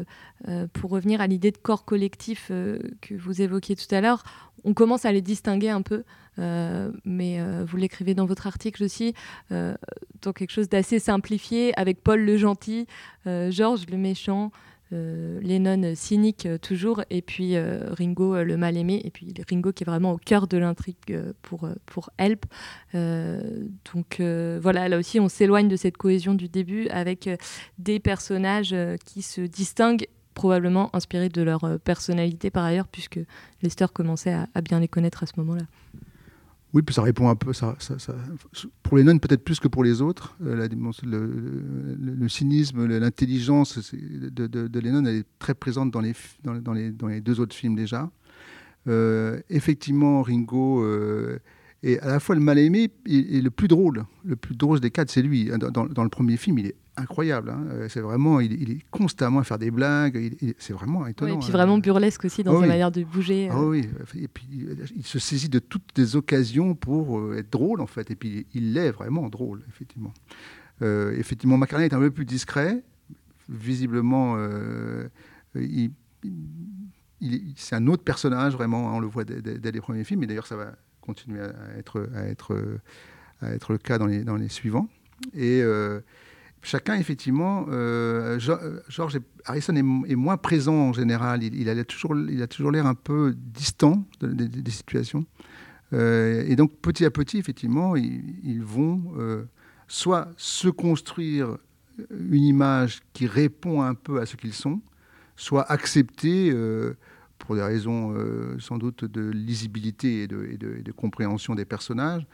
euh, pour revenir à l'idée de corps collectif euh, que vous évoquiez tout à l'heure, on commence à les distinguer un peu, euh, mais vous l'écrivez dans votre article aussi, dans quelque chose d'assez simplifié, avec Paul le gentil, Georges le méchant, Lennon euh, cynique euh, toujours, et puis euh, Ringo euh, le mal aimé, et puis Ringo qui est vraiment au cœur de l'intrigue euh, pour, euh, pour Help. Euh, donc euh, voilà, là aussi on s'éloigne de cette cohésion du début avec euh, des personnages euh, qui se distinguent probablement inspirés de leur euh, personnalité par ailleurs, puisque Lester commençait à bien les connaître à ce moment-là. Oui, puis ça répond un peu. Ça, pour les nonnes, peut-être plus que pour les autres. euh, le, cynisme, l'intelligence de, de, de Lennon, elle est très présente dans les, les, les deux autres films déjà. Euh, effectivement, Ringo euh, est à la fois le mal aimé et, le plus drôle. Le plus drôle des quatre, c'est lui. Dans- dans le premier film, il est incroyable. hein. Euh, C'est vraiment, il, il est constamment à faire des blagues. C'est vraiment étonnant. Et puis hein. vraiment burlesque aussi dans Ah sa oui. manière de bouger. euh. Ah oui, et puis il se saisit de toutes les occasions pour euh, être drôle en fait, et puis il l'est vraiment drôle, effectivement. Euh, effectivement, McCartney est un peu plus discret, visiblement, euh, il, il- c'est un autre personnage vraiment, hein, on le voit dès, dès- dès les premiers films, et d'ailleurs ça va continuer à être, à être, à être le cas dans les, dans les suivants. Et euh, chacun, effectivement, euh, euh, George Harrison est, moins présent en général. Il, a toujours, l'air un peu distant de- de- des situations. Euh, et donc, petit à petit, effectivement, ils, vont soit se construire une image qui répond un peu à ce qu'ils sont, soit accepter, pour des raisons sans doute de lisibilité et de, compréhension des personnages,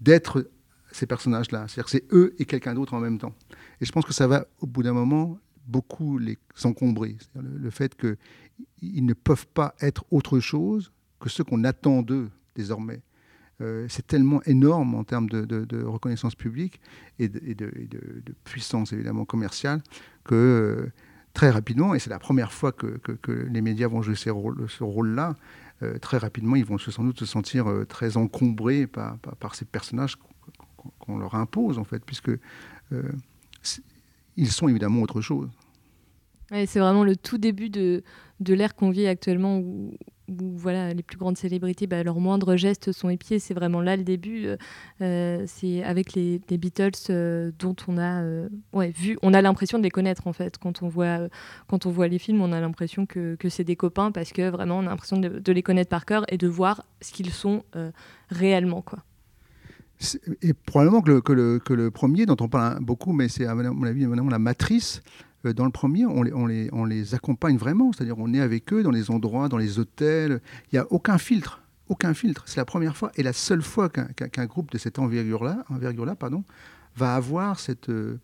d'être ces personnages-là. C'est-à-dire que c'est eux et quelqu'un d'autre en même temps. Et je pense que ça va, au bout d'un moment, beaucoup les encombrer. Le, le fait qu'ils ne peuvent pas être autre chose que ce qu'on attend d'eux désormais. Euh, c'est tellement énorme en termes de, reconnaissance publique et, de, puissance évidemment commerciale que euh, très rapidement, et c'est la première fois que, les médias vont jouer ce rôle-là, euh, très rapidement ils vont sans doute se sentir très encombrés par ces personnages qu'on- leur impose en fait, puisque euh, ils sont évidemment autre chose. C'est vraiment le tout début de, de l'ère qu'on vit actuellement où, voilà, les plus grandes célébrités, bah, leurs moindres gestes sont épiés. C'est vraiment là le début. Euh, euh, c'est avec les, les Beatles dont on a vu, on a l'impression de les connaître en fait. Quand on voit, quand on voit les films, on a l'impression que, que c'est des copains parce que vraiment on a l'impression de, de les connaître par cœur et de voir ce qu'ils sont réellement. Quoi. Et probablement que le, que, le, que le premier, dont on parle beaucoup, mais c'est à mon avis la matrice, euh, dans le premier, on les, on les, on les accompagne vraiment. C'est-à-dire on est avec eux dans les endroits, dans les hôtels. Il n'y a aucun filtre. Aucun filtre. C'est la première fois et la seule fois qu'un qu'un groupe de cette envergure-là envergure pardon, va avoir cette, euh,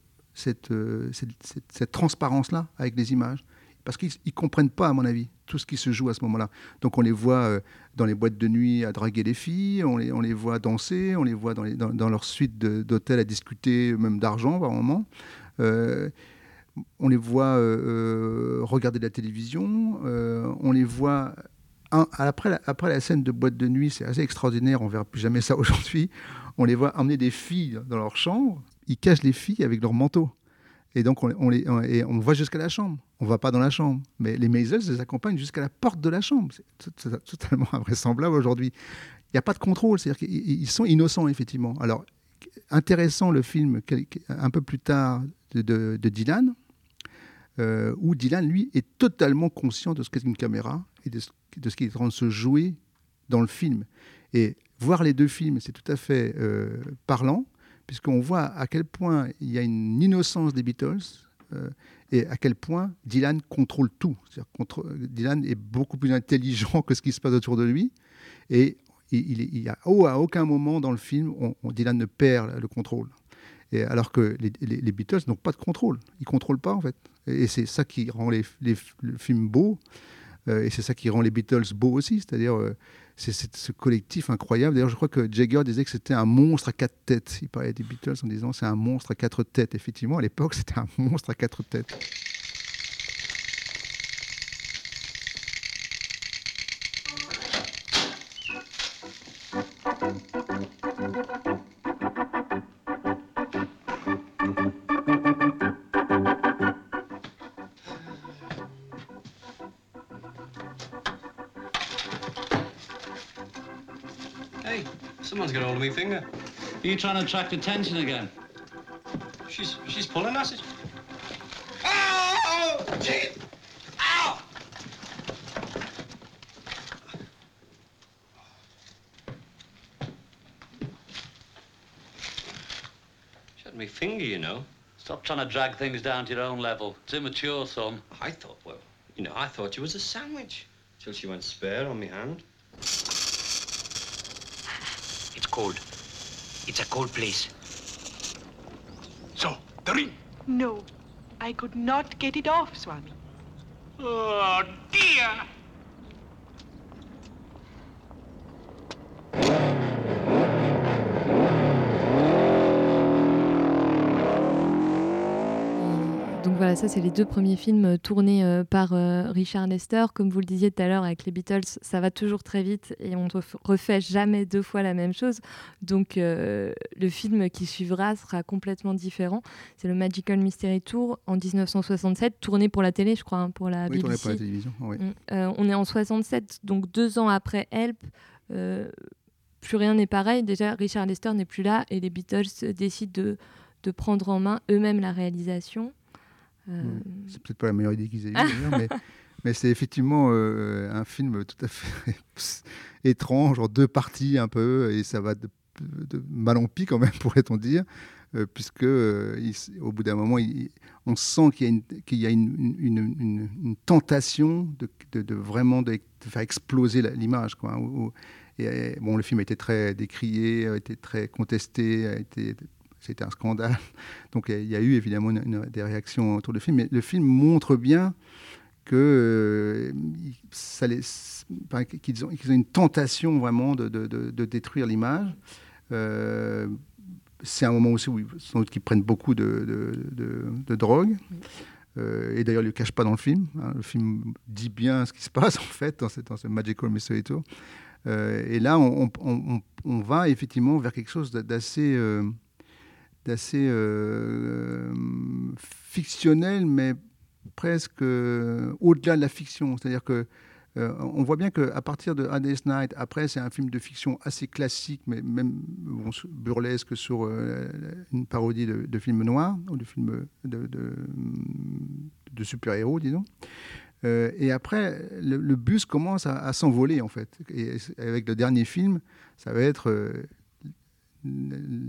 euh, cette, cette- cette transparence-là avec les images. Parce qu'ils ne comprennent pas, à mon avis, tout ce qui se joue à ce moment-là. Donc on les voit euh, dans les boîtes de nuit à draguer les filles, on les, voit danser, on les voit dans, leur suite d'hôtels à discuter même d'argent par moment. Euh, on les voit euh, regarder de la télévision, on les voit... après, la, scène de boîte de nuit, c'est assez extraordinaire, on verra plus jamais ça aujourd'hui. On les voit emmener des filles dans leur chambre, ils cachent les filles avec leur manteau. Et donc, on, les, va jusqu'à la chambre. On va pas dans la chambre. Mais les Maisels les accompagnent jusqu'à la porte de la chambre. C'est totalement invraisemblable aujourd'hui. Il n'y a pas de contrôle. C'est-à-dire qu'ils ils sont innocents, effectivement. Alors, intéressant le film un peu plus tard de, Dylan, euh, où Dylan, lui, est totalement conscient de ce qu'est une caméra et de ce, de qui est en train de se jouer dans le film. Et voir les deux films, c'est tout à fait euh, parlant, puisqu'on voit à quel point il y a une innocence des Beatles euh, et à quel point Dylan contrôle tout. Dylan est beaucoup plus intelligent que ce qui se passe autour de lui. Et il, il, a oh, à aucun moment dans le film, on, Dylan ne perd le contrôle. Et alors que les, les- les Beatles n'ont pas de contrôle. Ils ne contrôlent pas, en fait. Et, et c'est ça qui rend les, les- le film beau. Euh, et c'est ça qui rend les Beatles beaux aussi. C'est-à-dire, euh, c'est ce collectif incroyable. D'ailleurs, je crois que Jagger disait que c'était un monstre à quatre têtes. Il parlait des Beatles en disant c'est un monstre à quatre têtes. Effectivement, à l'époque, c'était un monstre à quatre têtes. Are you trying to attract attention again? She's she's pulling us. Oh! Gee! Ow! She had me finger, you know. Stop trying to drag things down to your own level. It's immature, son. I thought, well, you know, I thought you was a sandwich. Till she went spare on me hand. It's cold. It's a cold place. So, the ring. No, I could not get it off, Swami. Oh, dear. Ça c'est les deux premiers films euh, tournés euh, par euh, Richard Lester. Comme vous le disiez tout à l'heure avec les Beatles, ça va toujours très vite et on ne ref- refait jamais deux fois la même chose. Donc euh, le film qui suivra sera complètement différent. C'est le Magical Mystery Tour en 1967, tourné pour la télé, je crois, hein, pour la Oui, tourné BBC. pour la télévision, oui. Mm. Euh, on est en 67, donc deux ans après Help. euh, plus rien n'est pareil. Déjà, Richard Lester n'est plus là et les Beatles décident de, de prendre en main eux-mêmes la réalisation. Euh, Mm. C'est peut-être pas la meilleure idée qu'ils aient eue, d'ailleurs, mais, mais c'est effectivement euh, un film tout à fait étrange, en deux parties un peu, et ça va de, de mal en pis quand même, pourrait-on dire, euh, puisque euh, il au bout d'un moment, il- on sent qu'il y a une, qu'il y a une, une- une- une tentation de, de- de vraiment de, faire exploser la- l'image. quoi, hein, où- où- et, euh, bon, le film a été très décrié, a été très contesté, a été c'était un scandale. Donc il y a eu évidemment une- une- des réactions autour du film, mais le film montre bien que euh, qu'ils ont, qu'ils ont une tentation vraiment de, de- de- de détruire l'image. Euh, c'est un moment aussi où ils, sans doute qu'ils prennent beaucoup de, de- de- de drogue. Euh, et d'ailleurs, ils ne le cachent pas dans le film. hein. Le film dit bien ce qui se passe, en fait, dans, cette- dans ce Magical Mystery Tour. Euh, et là, on, on- on- on va effectivement vers quelque chose d'assez d'assez euh, fictionnel, mais presque euh, au-delà de la fiction. C'est-à-dire que euh, on voit bien qu'à partir de A Night, après, c'est un film de fiction assez classique, mais même burlesque sur euh, une parodie de, de film noir, ou de film de, super-héros, disons. Et après, le, bus commence à, s'envoler, en fait. Et avec le dernier film, ça va être...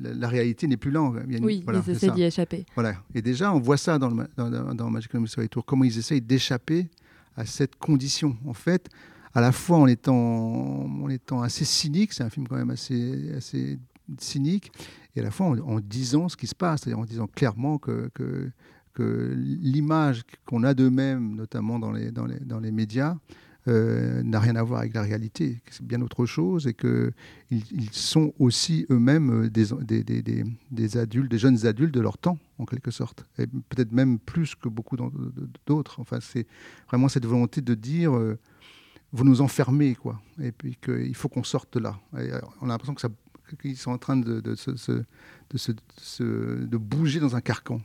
la, réalité n'est plus là. Il y a une- Oui, ils essaient d'y échapper. Voilà. Et déjà, on voit ça dans, le, dans, dans- dans Magical Mystery Tour, comment ils essayent d'échapper à cette condition. En fait, à la fois en étant, en étant assez cynique, c'est un film quand même assez, assez cynique, et à la fois en, en disant ce qui se passe, c'est-à-dire en disant clairement que, que, que l'image qu'on a d'eux-mêmes, notamment dans les, dans les, dans les médias, euh, n'a rien à voir avec la réalité, c'est bien autre chose et qu'ils ils sont aussi eux-mêmes euh, des, adultes, des jeunes adultes de leur temps, en quelque sorte. Et peut-être même plus que beaucoup d'autres. Enfin, c'est vraiment cette volonté de dire euh, vous nous enfermez, quoi. Et puis qu'il faut qu'on sorte de là. Et, on a l'impression que ça qu'ils sont en train de, bouger dans un carcan.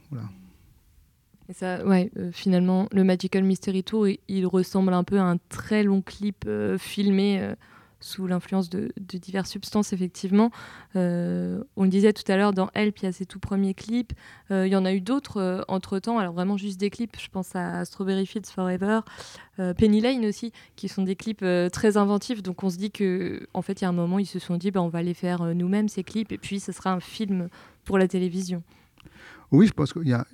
Et ça, ouais, euh, finalement, le Magical Mystery Tour, il, ressemble un peu à un très long clip euh, filmé euh, sous l'influence de, diverses substances, effectivement. On le disait tout à l'heure, dans Help, il y a ses tout premiers clips. Il y en a eu d'autres entre-temps, alors vraiment juste des clips. Je pense à Strawberry Fields Forever, Penny Lane aussi, qui sont des clips très inventifs. Donc on se dit que, en fait, il y a un moment, ils se sont dit, bah, on va les faire nous-mêmes, ces clips, et puis ce sera un film pour la télévision. Oui, je pense qu'il y a.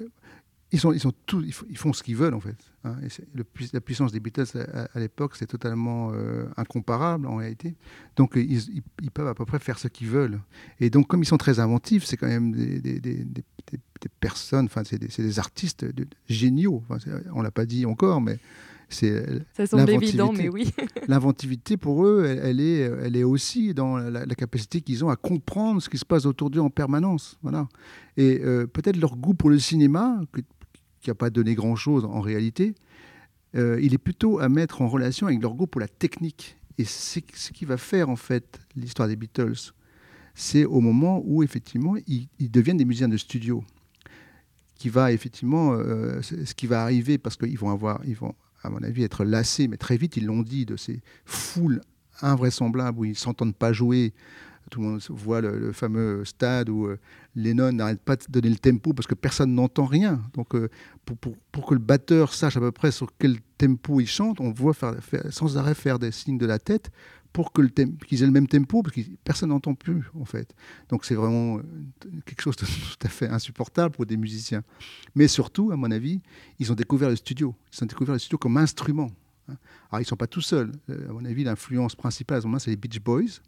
Ils, sont, ils, sont tous, ils, font, ce qu'ils veulent, en fait. hein. Le la puissance des Beatles à, à- à l'époque, c'est totalement euh, incomparable, en réalité. Donc, euh, ils, ils- ils peuvent à peu près faire ce qu'ils veulent. Et donc, comme ils sont très inventifs, c'est quand même des, des- des- personnes, enfin, c'est des, artistes de- géniaux. On ne l'a pas dit encore, mais c'est. Ça semble évident, mais oui. L'inventivité, pour eux, elle, elle est, elle est aussi dans la, la capacité qu'ils ont à comprendre ce qui se passe autour d'eux en permanence. Voilà. Et euh, peut-être leur goût pour le cinéma, que- qui n'a pas donné grand-chose en réalité, euh, il est plutôt à mettre en relation avec leur goût pour la technique. Et c'est ce qui va faire, en fait, l'histoire des Beatles. C'est au moment où, effectivement, ils, deviennent des musiciens de studio. Qui va, effectivement, euh, ce qui va arriver, parce qu'ils vont avoir, ils vont, à mon avis, être lassés, mais très vite, ils l'ont dit, de ces foules invraisemblables où ils s'entendent pas jouer Tout le monde voit le, fameux stade où euh, Lennon n'arrête pas de donner le tempo parce que personne n'entend rien. Donc, euh, pour, pour- pour que le batteur sache à peu près sur quel tempo il chante, on voit faire, sans arrêt faire des signes de la tête pour que le qu'ils aient le même tempo, parce que personne n'entend plus, en fait. Donc, c'est vraiment euh, quelque chose de tout à fait insupportable pour des musiciens. Mais surtout, à mon avis, ils ont découvert le studio. Ils ont découvert le studio comme instrument. hein. Alors, ils ne sont pas tout seuls. À mon avis, l'influence principale à ce moment-là, c'est les Beach Boys.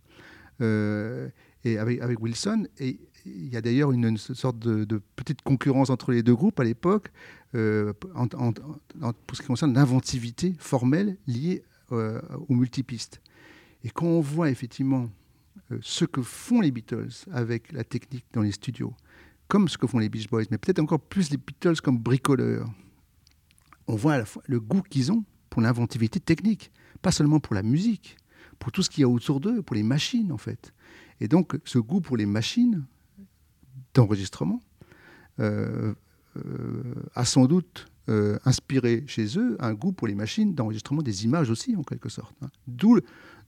Euh, et avec, Wilson. Et il y a d'ailleurs une, sorte de, petite concurrence entre les deux groupes à l'époque, euh, pour ce qui concerne l'inventivité formelle liée euh, aux multipistes. Et quand on voit effectivement euh, ce que font les Beatles avec la technique dans les studios, comme ce que font les Beach Boys, mais peut-être encore plus les Beatles comme bricoleurs, on voit à la fois le goût qu'ils ont pour l'inventivité technique, pas seulement pour la musique, pour tout ce qu'il y a autour d'eux, pour les machines en fait. Et donc ce goût pour les machines d'enregistrement euh, euh, a sans doute euh, inspiré chez eux un goût pour les machines d'enregistrement des images aussi en quelque sorte. hein. D'où le,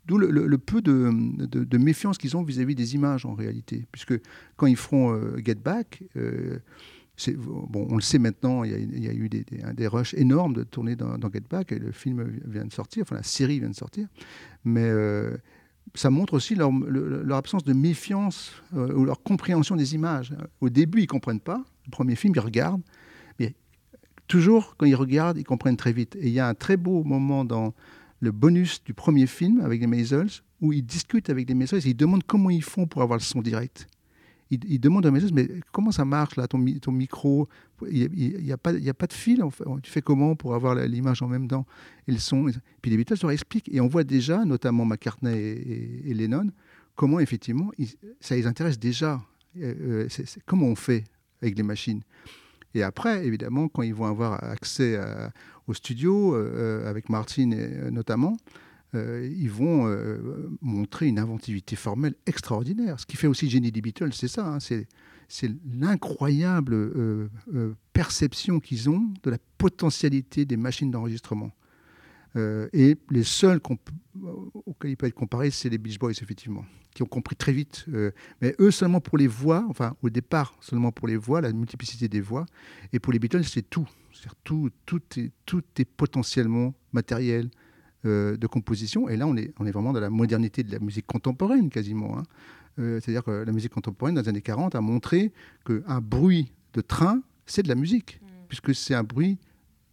d'où le- peu de, de- méfiance qu'ils ont vis-à-vis des images en réalité, puisque quand ils feront Get Back, bon, on le sait maintenant, il y a, eu des, rushs énormes de tourner dans, Get Back, et le film vient de sortir, enfin la série vient de sortir, mais euh, ça montre aussi leur, le- leur absence de méfiance euh, ou leur compréhension des images. Au début, ils ne comprennent pas, le premier film, ils regardent, mais toujours, quand ils regardent, ils comprennent très vite. Et il y a un très beau moment dans le bonus du premier film avec les Maisels, où ils discutent avec les Maisels et ils demandent comment ils font pour avoir le son direct. Ils, ils demandent aux Maisels, mais comment ça marche là, ton, mi- ton micro? Il n'y a, il a pas de fil, tu fais comment pour avoir l'image en même temps? Et le son Puis les Beatles leur expliquent, et on voit déjà, notamment McCartney et, Lennon, comment effectivement ça les intéresse déjà. Euh, euh, comment on fait avec les machines? Et après, évidemment, quand ils vont avoir accès à- au studio, euh, avec Martin et, euh, notamment, euh, ils vont euh, montrer une inventivité formelle extraordinaire. Ce qui fait aussi génie des Beatles, c'est ça. hein, c'est l'incroyable euh, perception qu'ils ont de la potentialité des machines d'enregistrement. Et les seuls auxquels il peut être comparé, c'est les Beach Boys, effectivement, qui ont compris très vite. mais eux, seulement pour les voix, enfin, au départ, seulement pour les voix, la multiplicité des voix. Et pour les Beatles, c'est tout. C'est-à-dire tout, tout, est, tout est potentiellement matériel euh, de composition. Et là, on est, on est vraiment dans la modernité de la musique contemporaine, quasiment. hein. Euh, C'est-à-dire que la musique contemporaine, dans les années 40, a montré qu'un bruit de train, c'est de la musique, puisque c'est un bruit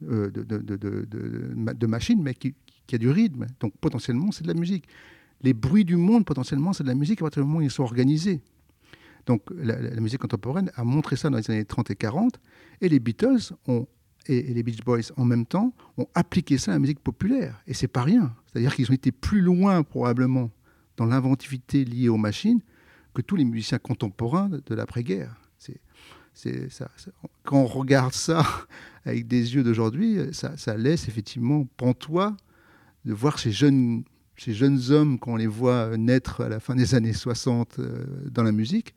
euh, de, de, de, de- de- ma- de machine, mais qui, qui a du rythme. Donc potentiellement, c'est de la musique. Les bruits du monde, potentiellement, c'est de la musique à partir du moment où ils sont organisés. Donc la musique contemporaine a montré ça dans les années 30 et 40, et les Beatles ont, et, les Beach Boys en même temps ont appliqué ça à la musique populaire. Et c'est pas rien. C'est-à-dire qu'ils ont été plus loin probablement dans l'inventivité liée aux machines que tous les musiciens contemporains de, l'après-guerre. C'est, ça, ça- Quand on regarde ça avec des yeux d'aujourd'hui, ça, ça laisse effectivement pantois de voir ces jeunes, ces jeunes hommes, quand on les voit naître à la fin des années 60 euh, dans la musique,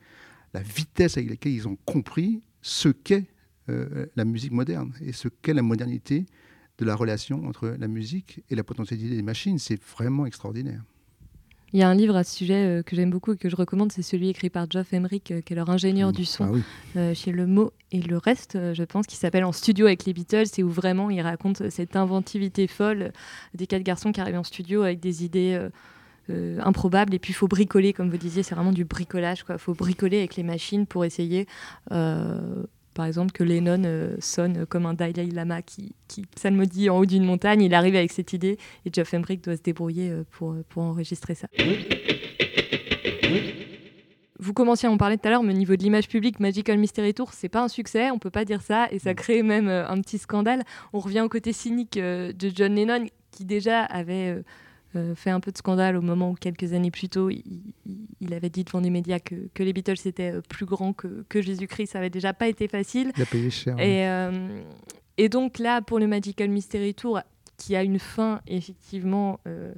la vitesse avec laquelle ils ont compris ce qu'est euh, la musique moderne et ce qu'est la modernité de la relation entre la musique et la potentialité des machines. C'est vraiment extraordinaire. Il y a un livre à ce sujet euh, que j'aime beaucoup et que je recommande, c'est celui écrit par Geoff Emerick, euh, qui est leur ingénieur du son Ah oui. euh, chez Le Mot et le reste, je pense, qui s'appelle En studio avec les Beatles, et où vraiment il raconte cette inventivité folle des quatre garçons qui arrivent en studio avec des idées euh, improbables, et puis il faut bricoler, comme vous disiez, c'est vraiment du bricolage, il faut bricoler avec les machines pour essayer. euh, par exemple, que Lennon euh, sonne comme un Dalai Lama qui, qui psalmodie en haut d'une montagne. Il arrive avec cette idée et Geoff Emerick doit se débrouiller euh, pour, pour enregistrer ça. Vous commenciez à en parler tout à l'heure, mais au niveau de l'image publique, Magical Mystery Tour, c'est pas un succès, on peut pas dire ça, et ça crée même euh, un petit scandale. On revient au côté cynique euh, de John Lennon, qui déjà avait euh, fait un peu de scandale au moment où, quelques années plus tôt, il, avait dit devant les médias que, que les Beatles étaient euh, plus grands que, que Jésus-Christ. Ça avait déjà pas été facile. Il a payé cher. Et, euh, et donc là, pour le Magical Mystery Tour, qui a une fin effectivement euh,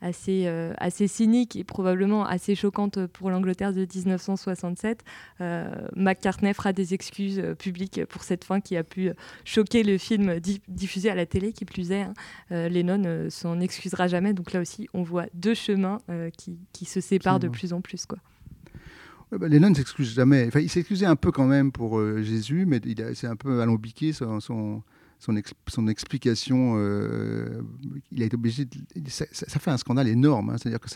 assez, euh, assez cynique et probablement assez choquante pour l'Angleterre de 1967, euh, McCartney fera des excuses euh, publiques pour cette fin qui a pu choquer le film di- diffusé à la télé, qui plus est. hein. Lennon s'en excusera jamais. Donc là aussi, on voit deux chemins qui, qui se séparent de plus en plus. Quoi. Bah, Lennon ne s'excuse jamais. Enfin, il s'excusait un peu quand même pour euh, Jésus, mais c'est un peu alambiqué son, son, son, son explication. euh, il a été obligé. de- ça, fait un scandale énorme. hein. C'est-à-dire que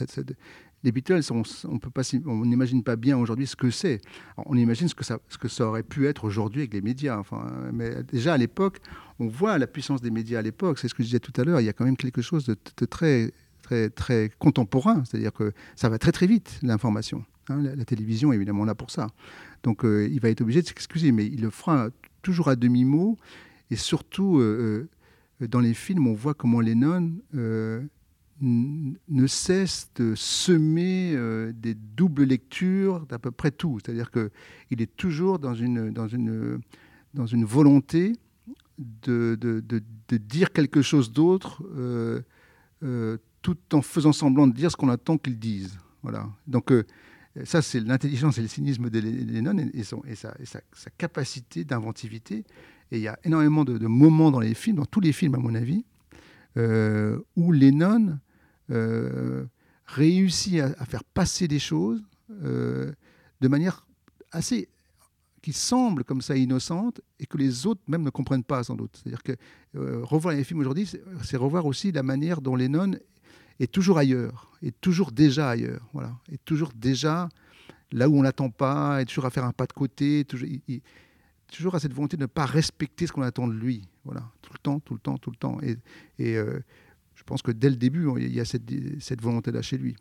les Beatles, on on on n'imagine pas bien aujourd'hui ce que c'est. On imagine ce que ça, ce que ça aurait pu être aujourd'hui avec les médias. Enfin, mais déjà à l'époque, on voit la puissance des médias à l'époque. C'est ce que je disais tout à l'heure. Il y a quand même quelque chose de, très très, très contemporain. C'est-à-dire que ça va très très vite, l'information. hein. la, la télévision évidemment là pour ça. Donc euh, il va être obligé de s'excuser, mais il le fera toujours à demi-mot. Et surtout, euh, euh, dans les films, on voit comment Lennon euh, ne cesse de semer des doubles lectures d'à peu près tout. C'est-à-dire qu'il est toujours dans une, volonté de, dire quelque chose d'autre tout en faisant semblant de dire ce qu'on attend qu'il dise. Voilà. Donc ça, c'est l'intelligence et le cynisme de Lennon et, sa capacité d'inventivité. Et il y a énormément de, moments dans les films, dans tous les films à mon avis, euh, où Lennon euh, réussit à, faire passer des choses euh, de manière assez qui semble comme ça innocente et que les autres même ne comprennent pas sans doute. C'est-à-dire que euh, revoir les films aujourd'hui, c'est- revoir aussi la manière dont Lennon est toujours ailleurs, est toujours déjà ailleurs, voilà, est toujours déjà là où on l'attend pas, est toujours à faire un pas de côté, toujours à cette volonté de ne pas respecter ce qu'on attend de lui, voilà, tout le temps, tout le temps, tout le temps. Et, euh, je pense que dès le début, il y a cette volonté-là chez lui.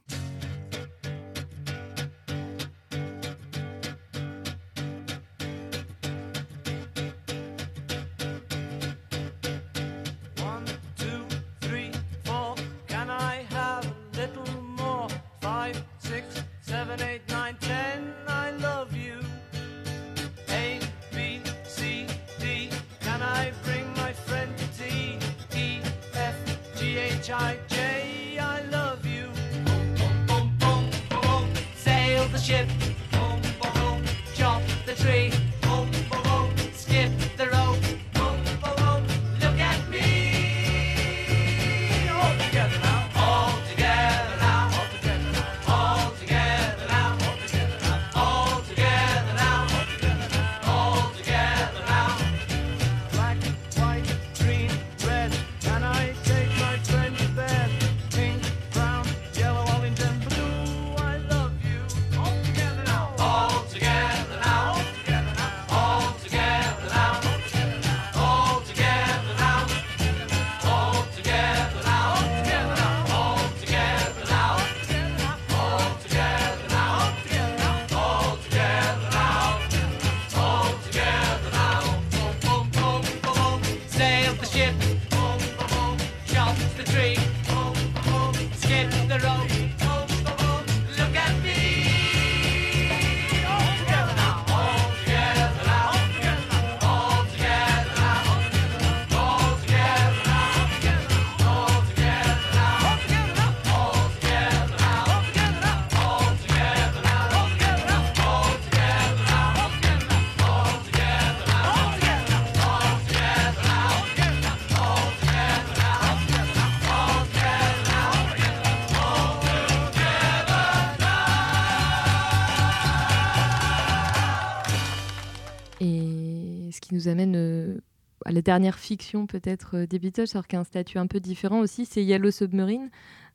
Nous amène euh, à la dernière fiction peut-être euh, des Beatles, alors qui a un statut un peu différent aussi, c'est Yellow Submarine.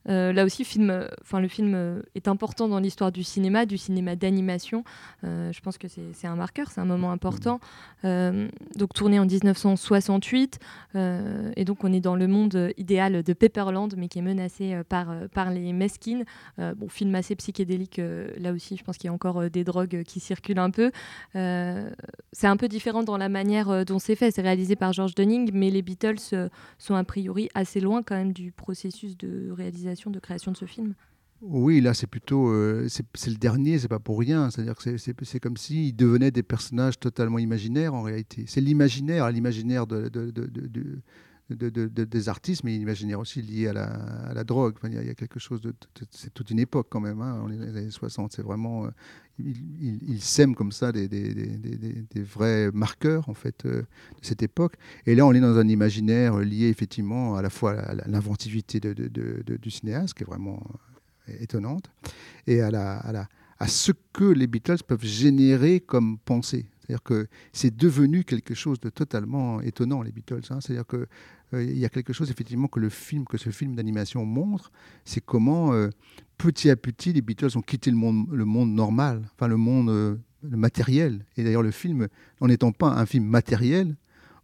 Euh, là aussi, film, euh, le film euh, est important dans l'histoire du cinéma, du cinéma d'animation. Je pense que c'est un marqueur, c'est un moment important. Euh, donc tourné en 1968, euh, et donc on est dans le monde idéal de Pepperland, mais qui est menacé par, par les Mesquines. Bon, film assez psychédélique, là aussi, je pense qu'il y a encore des drogues qui circulent un peu. C'est un peu différent dans la manière dont c'est fait. C'est réalisé par George Dunning, mais les Beatles sont a priori assez loin quand même du processus de réalisation, de création de ce film? Oui, là, c'est plutôt. euh, c'est le dernier, c'est pas pour rien. C'est-à-dire que c'est- comme s'ils devenaient des personnages totalement imaginaires en réalité. C'est l'imaginaire, l'imaginaire de- de- de- de- de- de- des artistes, mais l'imaginaire aussi lié à la, à la drogue. Il y a- quelque chose c'est toute une époque quand même, hein, les années 60. C'est vraiment. euh, il, sèment comme ça des, des- des- vrais marqueurs en fait euh, de cette époque. Et là, on est dans un imaginaire lié effectivement à la fois à l'inventivité du cinéaste, qui est vraiment euh, étonnante, et à la, à ce que les Beatles peuvent générer comme pensée. C'est-à-dire que c'est devenu quelque chose de totalement étonnant, les Beatles. hein. C'est-à-dire que euh, y a quelque chose effectivement que le film, que ce film d'animation montre, c'est comment euh, petit à petit les Beatles ont quitté le monde, normal, enfin le monde euh, matériel. Et d'ailleurs le film, en n'étant pas un film matériel,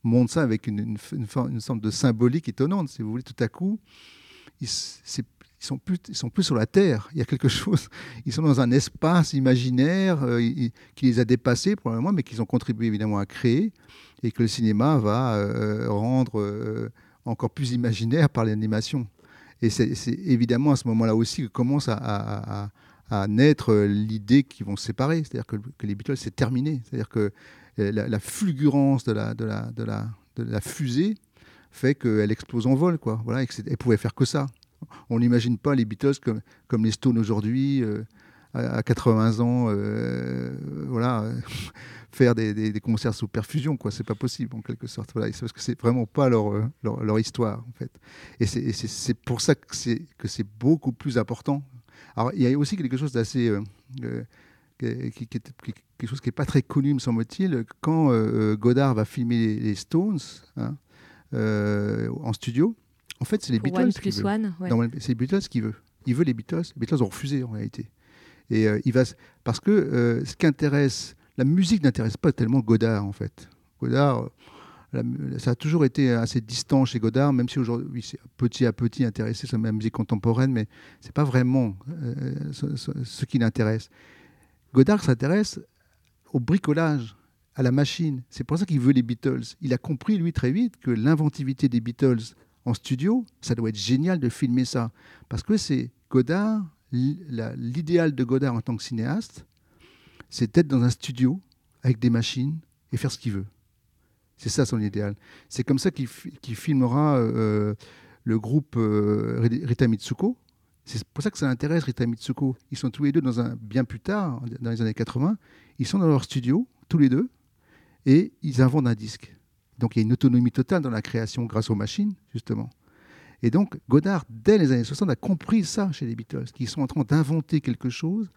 montre ça avec une, une, une sorte de symbolique étonnante. Si vous voulez, tout à coup, c'est- ils sont plus, sont plus sur la terre. Il y a quelque chose. Ils sont dans un espace imaginaire euh, qui les a dépassés probablement, mais qu'ils ont contribué évidemment à créer et que le cinéma va euh, rendre euh, encore plus imaginaire par l'animation. Et c'est évidemment à ce moment-là aussi que commence à, naître l'idée qu'ils vont se séparer. C'est-à-dire que, que les Beatles, c'est terminé. C'est-à-dire que la, fulgurance de la, fusée fait qu'elle explose en vol. Quoi. Voilà, elle pouvait faire que ça. On n'imagine pas les Beatles comme, les Stones aujourd'hui, euh, à, à 80 ans, euh, voilà, faire des, concerts sous perfusion. quoi. C'est pas possible, en quelque sorte. Voilà, parce que c'est vraiment pas leur, euh, leur, leur histoire, en fait. Et c'est- pour ça que c'est beaucoup plus important. Alors, il y a aussi quelque chose d'assez... qui, quelque chose qui n'est pas très connu, me semble-t-il, quand Godard va filmer les, Stones hein, en studio, en fait, c'est les Beatles One Plus. One, ouais. C'est les Beatles qui veut. Il veut les Beatles. Les Beatles ont refusé, en réalité. Et euh, il va, parce que euh, ce qui intéresse, la musique n'intéresse pas tellement Godard, en fait. Godard, euh, la ça a toujours été assez distant chez Godard, même si aujourd'hui, c'est petit à petit intéressé sur la musique contemporaine, mais c'est pas vraiment euh, ce, ce- ce qui l'intéresse. Godard s'intéresse au bricolage, à la machine. C'est pour ça qu'il veut les Beatles. Il a compris, lui, très vite, que l'inventivité des Beatles en studio, ça doit être génial de filmer ça. Parce que c'est Godard, l'idéal de Godard en tant que cinéaste, c'est d'être dans un studio avec des machines et faire ce qu'il veut. C'est ça son idéal. C'est comme ça qu'il fi- qu'il filmera euh, le groupe euh, Ri- Rita Mitsuko. C'est pour ça que ça intéresse Rita Mitsuko. Ils sont tous les deux dans un bien plus tard, dans les années 80. Ils sont dans leur studio, tous les deux, et ils inventent un disque. Donc il y a une autonomie totale dans la création grâce aux machines, justement. Et donc Godard, dès les années 60, a compris ça chez les Beatles, qu'ils sont en train d'inventer quelque chose,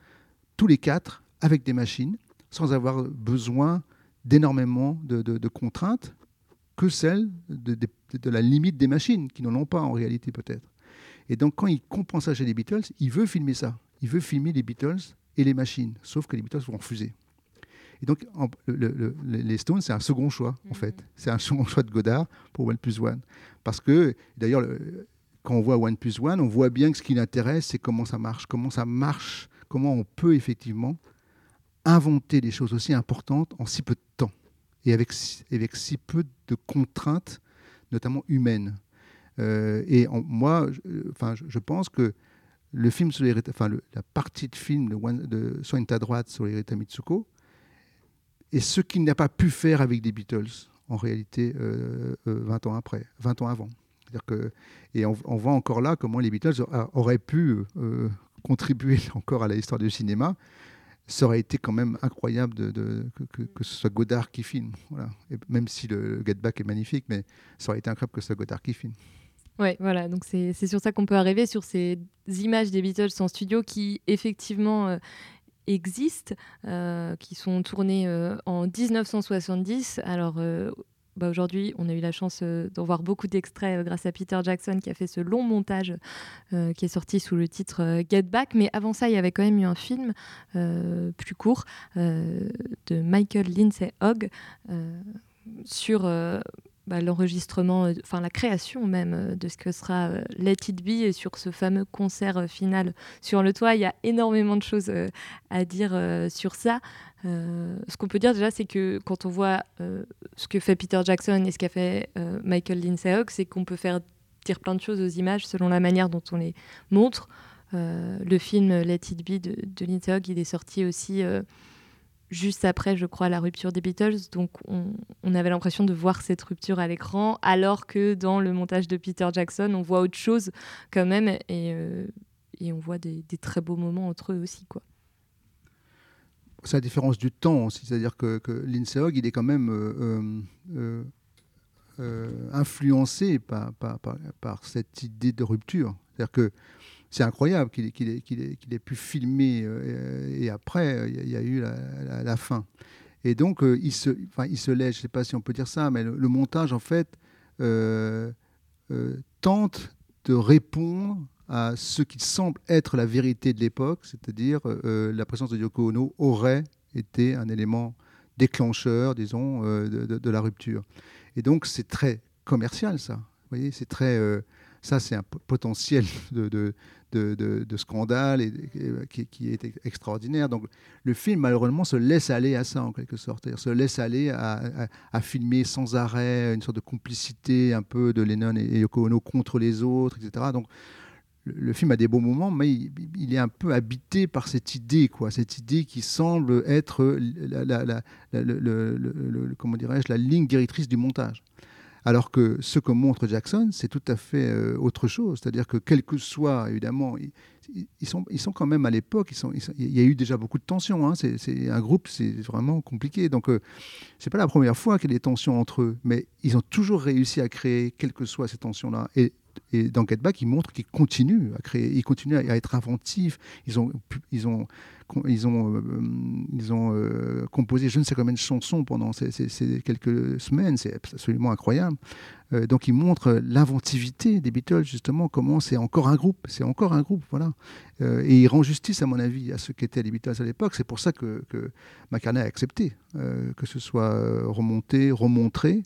tous les quatre, avec des machines, sans avoir besoin d'énormément de, contraintes que celles de la limite des machines, qui n'en ont pas en réalité peut-être. Et donc quand il comprend ça chez les Beatles, il veut filmer ça. Il veut filmer les Beatles et les machines, sauf que les Beatles vont refuser. Et donc, en- le- le- le- les Stones, c'est un second choix, en fait. C'est un second choix de Godard pour One Plus One. Parce que, d'ailleurs, le- quand on voit One Plus One, on voit bien que ce qui l'intéresse, c'est comment ça marche, comment ça marche, comment on peut effectivement inventer des choses aussi importantes en si peu de temps et avec si, avec si peu de contraintes, notamment humaines. Euh, et en- moi, je, enfin, je, je pense que le film sur les, enfin, le- la partie de film de, One- de Soigne ta droite sur les Mitsuko est ce qu'il n'a pas pu faire avec des Beatles en réalité euh, euh, 20 ans après, 20 ans avant. Que, et on, voit encore là comment les Beatles auraient pu euh, contribuer encore à l'histoire du cinéma. Ça aurait été quand même incroyable que, ce soit Godard qui filme. Voilà. Et même si le, le Get Back est magnifique, mais ça aurait été incroyable que ce soit Godard qui filme. Ouais, voilà, donc c'est sur ça qu'on peut arriver, sur ces images des Beatles en studio qui effectivement euh, existent, euh, qui sont tournées euh, en 1970. Alors euh, bah, aujourd'hui, on a eu la chance d'en voir beaucoup d'extraits grâce à Peter Jackson qui a fait ce long montage qui est sorti sous le titre Get Back. Mais avant ça, il y avait quand même eu un film plus court de Michael Lindsay Hogg sur bah, l'enregistrement, euh, enfin la création même euh, de ce que sera euh, Let It Be et sur ce fameux concert final sur le toit. Il y a énormément de choses à dire sur ça. Ce qu'on peut dire déjà, c'est que quand on voit ce que fait Peter Jackson et ce qu'a fait Michael Lindsay Hogg, c'est qu'on peut faire dire plein de choses aux images selon la manière dont on les montre. Le film Let It Be de, de Lindsay il est sorti aussi juste après, je crois, la rupture des Beatles. Donc, on, avait l'impression de voir cette rupture à l'écran, alors que dans le montage de Peter Jackson, on voit autre chose quand même, et, euh, on voit des, très beaux moments entre eux aussi, quoi. C'est la différence du temps c'est-à-dire que, que Hogg, il est quand même euh, euh, influencé par, par cette idée de rupture. C'est-à-dire que c'est incroyable qu'il ait, pu filmer euh, et après il y a- eu la, fin. Et donc euh, il se, enfin, il se laisse, je ne sais pas si on peut dire ça, mais le, montage en fait euh, tente de répondre à ce qui semble être la vérité de l'époque, c'est-à-dire la présence de Yoko Ono aurait été un élément déclencheur, disons, de, de- la rupture. Et donc c'est très commercial ça. Vous voyez, c'est très ça, c'est un po- potentiel de, scandale et- qui, est ex- extraordinaire. Donc, le film, malheureusement, se laisse aller à ça, en quelque sorte. C'est-à-dire se laisse aller à, filmer sans arrêt une sorte de complicité un peu de Lennon et Yoko Ono contre les autres, etc. Donc, le, film a des beaux moments, mais il, il est un peu habité par cette idée, quoi, cette idée qui semble être la, comment la ligne directrice du montage. Alors que ce que montre Jackson, c'est tout à fait euh, autre chose. C'est-à-dire que quel que soit, évidemment, ils, sont, ils sont quand même à l'époque, il y a eu déjà beaucoup de tensions. hein. C'est, un groupe, c'est vraiment compliqué. Donc, euh, c'est pas la première fois qu'il y a des tensions entre eux, mais ils ont toujours réussi à créer, quelles que soient ces tensions-là. Et dans Get Back, ils montrent qu'ils continuent à créer, ils continuent à, être inventifs. Ils ont, ils ont, ils ont, euh, ils ont euh, composé je ne sais combien de chansons pendant ces, quelques semaines. C'est absolument incroyable. Euh, donc, ils montrent l'inventivité des Beatles, justement, comment c'est encore un groupe. C'est encore un groupe, voilà. Et il rend justice, à mon avis, à ce qu'étaient les Beatles à l'époque. C'est pour ça que, que a accepté que ce soit remonté, remontré.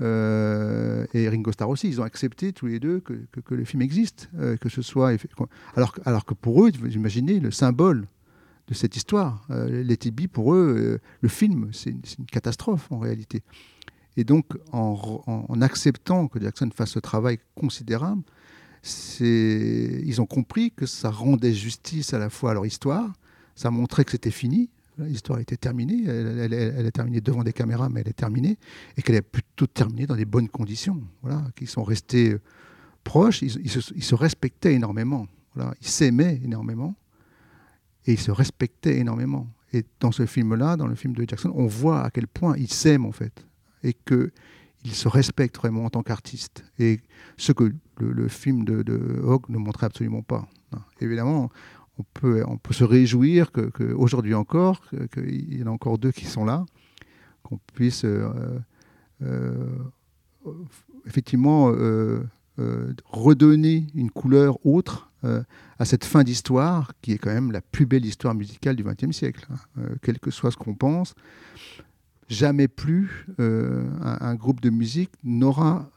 Euh, et Ringo Starr aussi, ils ont accepté tous les deux que, le film existe, euh, que ce soit alors, que- pour eux, vous imaginez le symbole de cette histoire, euh, Let It Be, pour eux, le film, c'est une, catastrophe en réalité. Et donc, en, acceptant que Jackson fasse ce travail considérable, ils ont compris que ça rendait justice à la fois à leur histoire, ça montrait que c'était fini, l'histoire était terminée, elle, elle- elle- est terminée devant des caméras, mais elle est terminée, et qu'elle est plutôt terminée dans des bonnes conditions, voilà, qu'ils sont restés euh, proches, ils, se, respectaient énormément, voilà, ils s'aimaient énormément, et ils se respectaient énormément. Et dans ce film-là, dans le film de Jackson, on voit à quel point ils s'aiment en fait, et que ils se respectent vraiment en tant qu'artistes. Et ce que le, film de, de Hogg ne montrait absolument pas. Évidemment, on peut, se réjouir que, que aujourd'hui encore, qu'il y en a encore deux qui sont là, qu'on puisse euh, euh, effectivement euh, redonner une couleur autre à cette fin d'histoire qui est quand même la plus belle histoire musicale du XXe siècle. hein. Quel que soit ce qu'on pense, jamais plus un, groupe de musique n'aura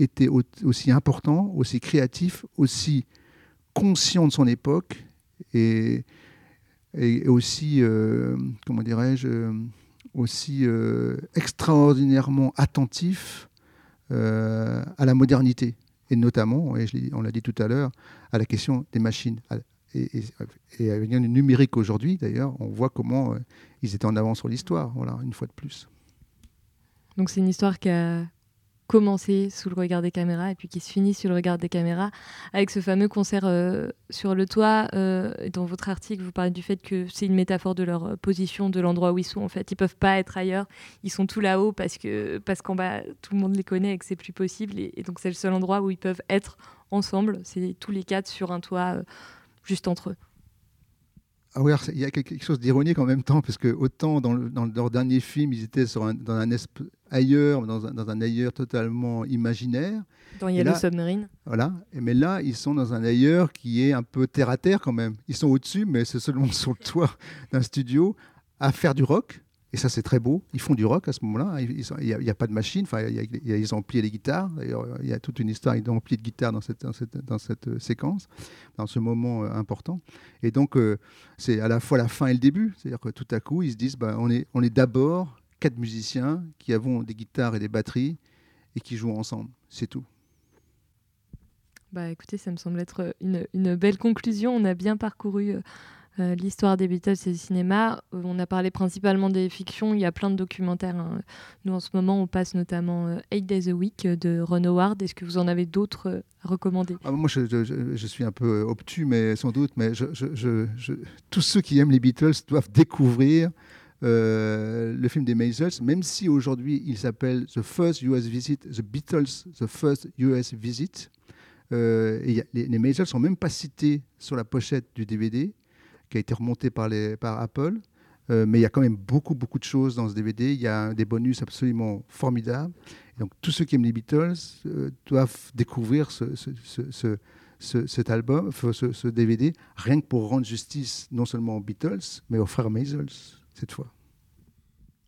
été au- aussi important, aussi créatif, aussi conscient de son époque et, aussi, euh, comment dirais-je, euh, aussi euh, extraordinairement attentif à la modernité et notamment, on l'a dit tout à l'heure, à la question des machines. Et, et, et avec le numérique aujourd'hui, d'ailleurs, on voit comment ils étaient en avance sur l'histoire, voilà, une fois de plus. Donc c'est une histoire qui a commencé sous le regard des caméras et puis qui se finit sous le regard des caméras avec ce fameux concert euh, sur le toit. euh, dans votre article, vous parlez du fait que c'est une métaphore de leur euh, position, de l'endroit où ils sont. En fait, ils peuvent pas être ailleurs. Ils sont tout là-haut parce que parce qu'en bas tout le monde les connaît et que c'est plus possible. Et, donc c'est le seul endroit où ils peuvent être ensemble. C'est tous les quatre sur un toit, juste entre eux. Ah oui, il y a quelque chose d'ironique en même temps, parce que autant dans, dans leur dernier film, ils étaient sur un- dans un ailleurs, dans un, dans un ailleurs totalement imaginaire. Dans Yellow Submarine. Voilà. Et mais là, ils sont dans un ailleurs qui est un peu terre à terre quand même. Ils sont au-dessus, mais c'est seulement sur le toit d'un studio à faire du rock. Et ça, c'est très beau. Ils font du rock à ce moment-là. Il n'y a, pas de machine. Enfin, il y a, il y a les amplis et les guitares. Il y a toute une histoire d'amplis de guitare dans cette, dans cette, dans cette, euh, séquence, dans ce moment euh, important. Et donc, euh, c'est à la fois la fin et le début. C'est-à-dire que tout à coup, ils se disent bah, on est, on est d'abord quatre musiciens qui avons des guitares et des batteries et qui jouent ensemble. C'est tout. Bah écoutez, ça me semble être une, une belle conclusion. On a bien parcouru euh, euh, l'histoire des Beatles et du cinéma. Euh, on a parlé principalement des fictions. Il y a plein de documentaires. hein. Nous, en ce moment, on passe notamment euh, Eight Days a Week de Ron Howard. Est-ce que vous en avez d'autres euh, à recommander? Ah, moi, je, je- suis un peu obtus, mais sans doute, mais je- je- je- je- tous ceux qui aiment les Beatles doivent découvrir euh, le film des Maisels, même si aujourd'hui il s'appelle The First US Visit, The Beatles, The First US Visit. Euh, et les, les Maisels sont même pas cités sur la pochette du DVD, qui a été remonté par, Apple. Euh, mais il y a quand même beaucoup, beaucoup de choses dans ce DVD. Il y a des bonus absolument formidables. Donc, tous ceux qui aiment les Beatles doivent découvrir ce, ce- ce- ce- ce- cet album, ce, DVD, rien que pour rendre justice non seulement aux Beatles, mais aux frères Maisels, cette fois.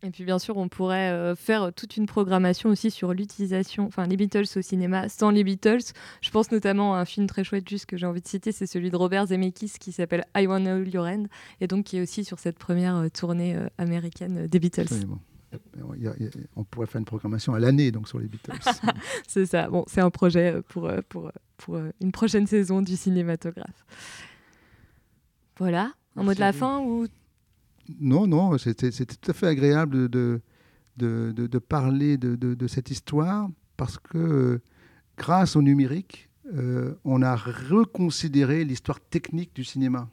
Et puis bien sûr, on pourrait euh, faire toute une programmation aussi sur l'utilisation, enfin les Beatles au cinéma sans les Beatles. Je pense notamment à un film très chouette juste que j'ai envie de citer, c'est celui de Robert Zemeckis qui s'appelle I Wanna Hold Your Hand et donc qui est aussi sur cette première euh, tournée euh, américaine des Beatles. Absolument. Il y a- il y a- on pourrait faire une programmation à l'année donc sur les Beatles. c'est ça. Bon, c'est un projet pour, pour, pour une prochaine saison du cinématographe. Voilà, un mot de la fin ou Non, non, c'était tout à fait agréable de, de, de, parler de, cette histoire parce que grâce au numérique, euh, on a reconsidéré l'histoire technique du cinéma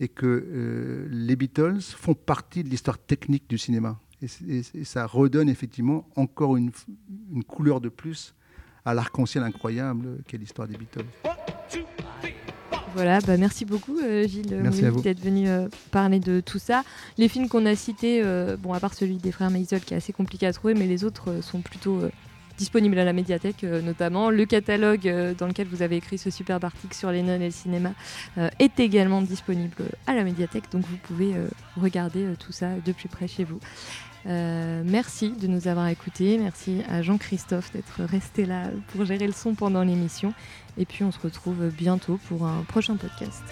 et que euh, les Beatles font partie de l'histoire technique du cinéma. Et, ça redonne effectivement encore une, une couleur de plus à l'arc-en-ciel incroyable qu'est l'histoire des Beatles. Voilà, bah merci beaucoup euh, Gilles vous. d'être venu euh, parler de tout ça. Les films qu'on a cités, euh, bon à part celui des frères Maisel qui est assez compliqué à trouver, mais les autres euh, sont plutôt euh, disponibles à la médiathèque euh, notamment. Le catalogue euh, dans lequel vous avez écrit ce superbe article sur les nonnes et le cinéma euh, est également disponible à la médiathèque, donc vous pouvez euh, regarder euh, tout ça de plus près chez vous. Euh, merci de nous avoir écoutés. Merci à Jean-Christophe d'être resté là pour gérer le son pendant l'émission. Et puis on se retrouve bientôt pour un prochain podcast.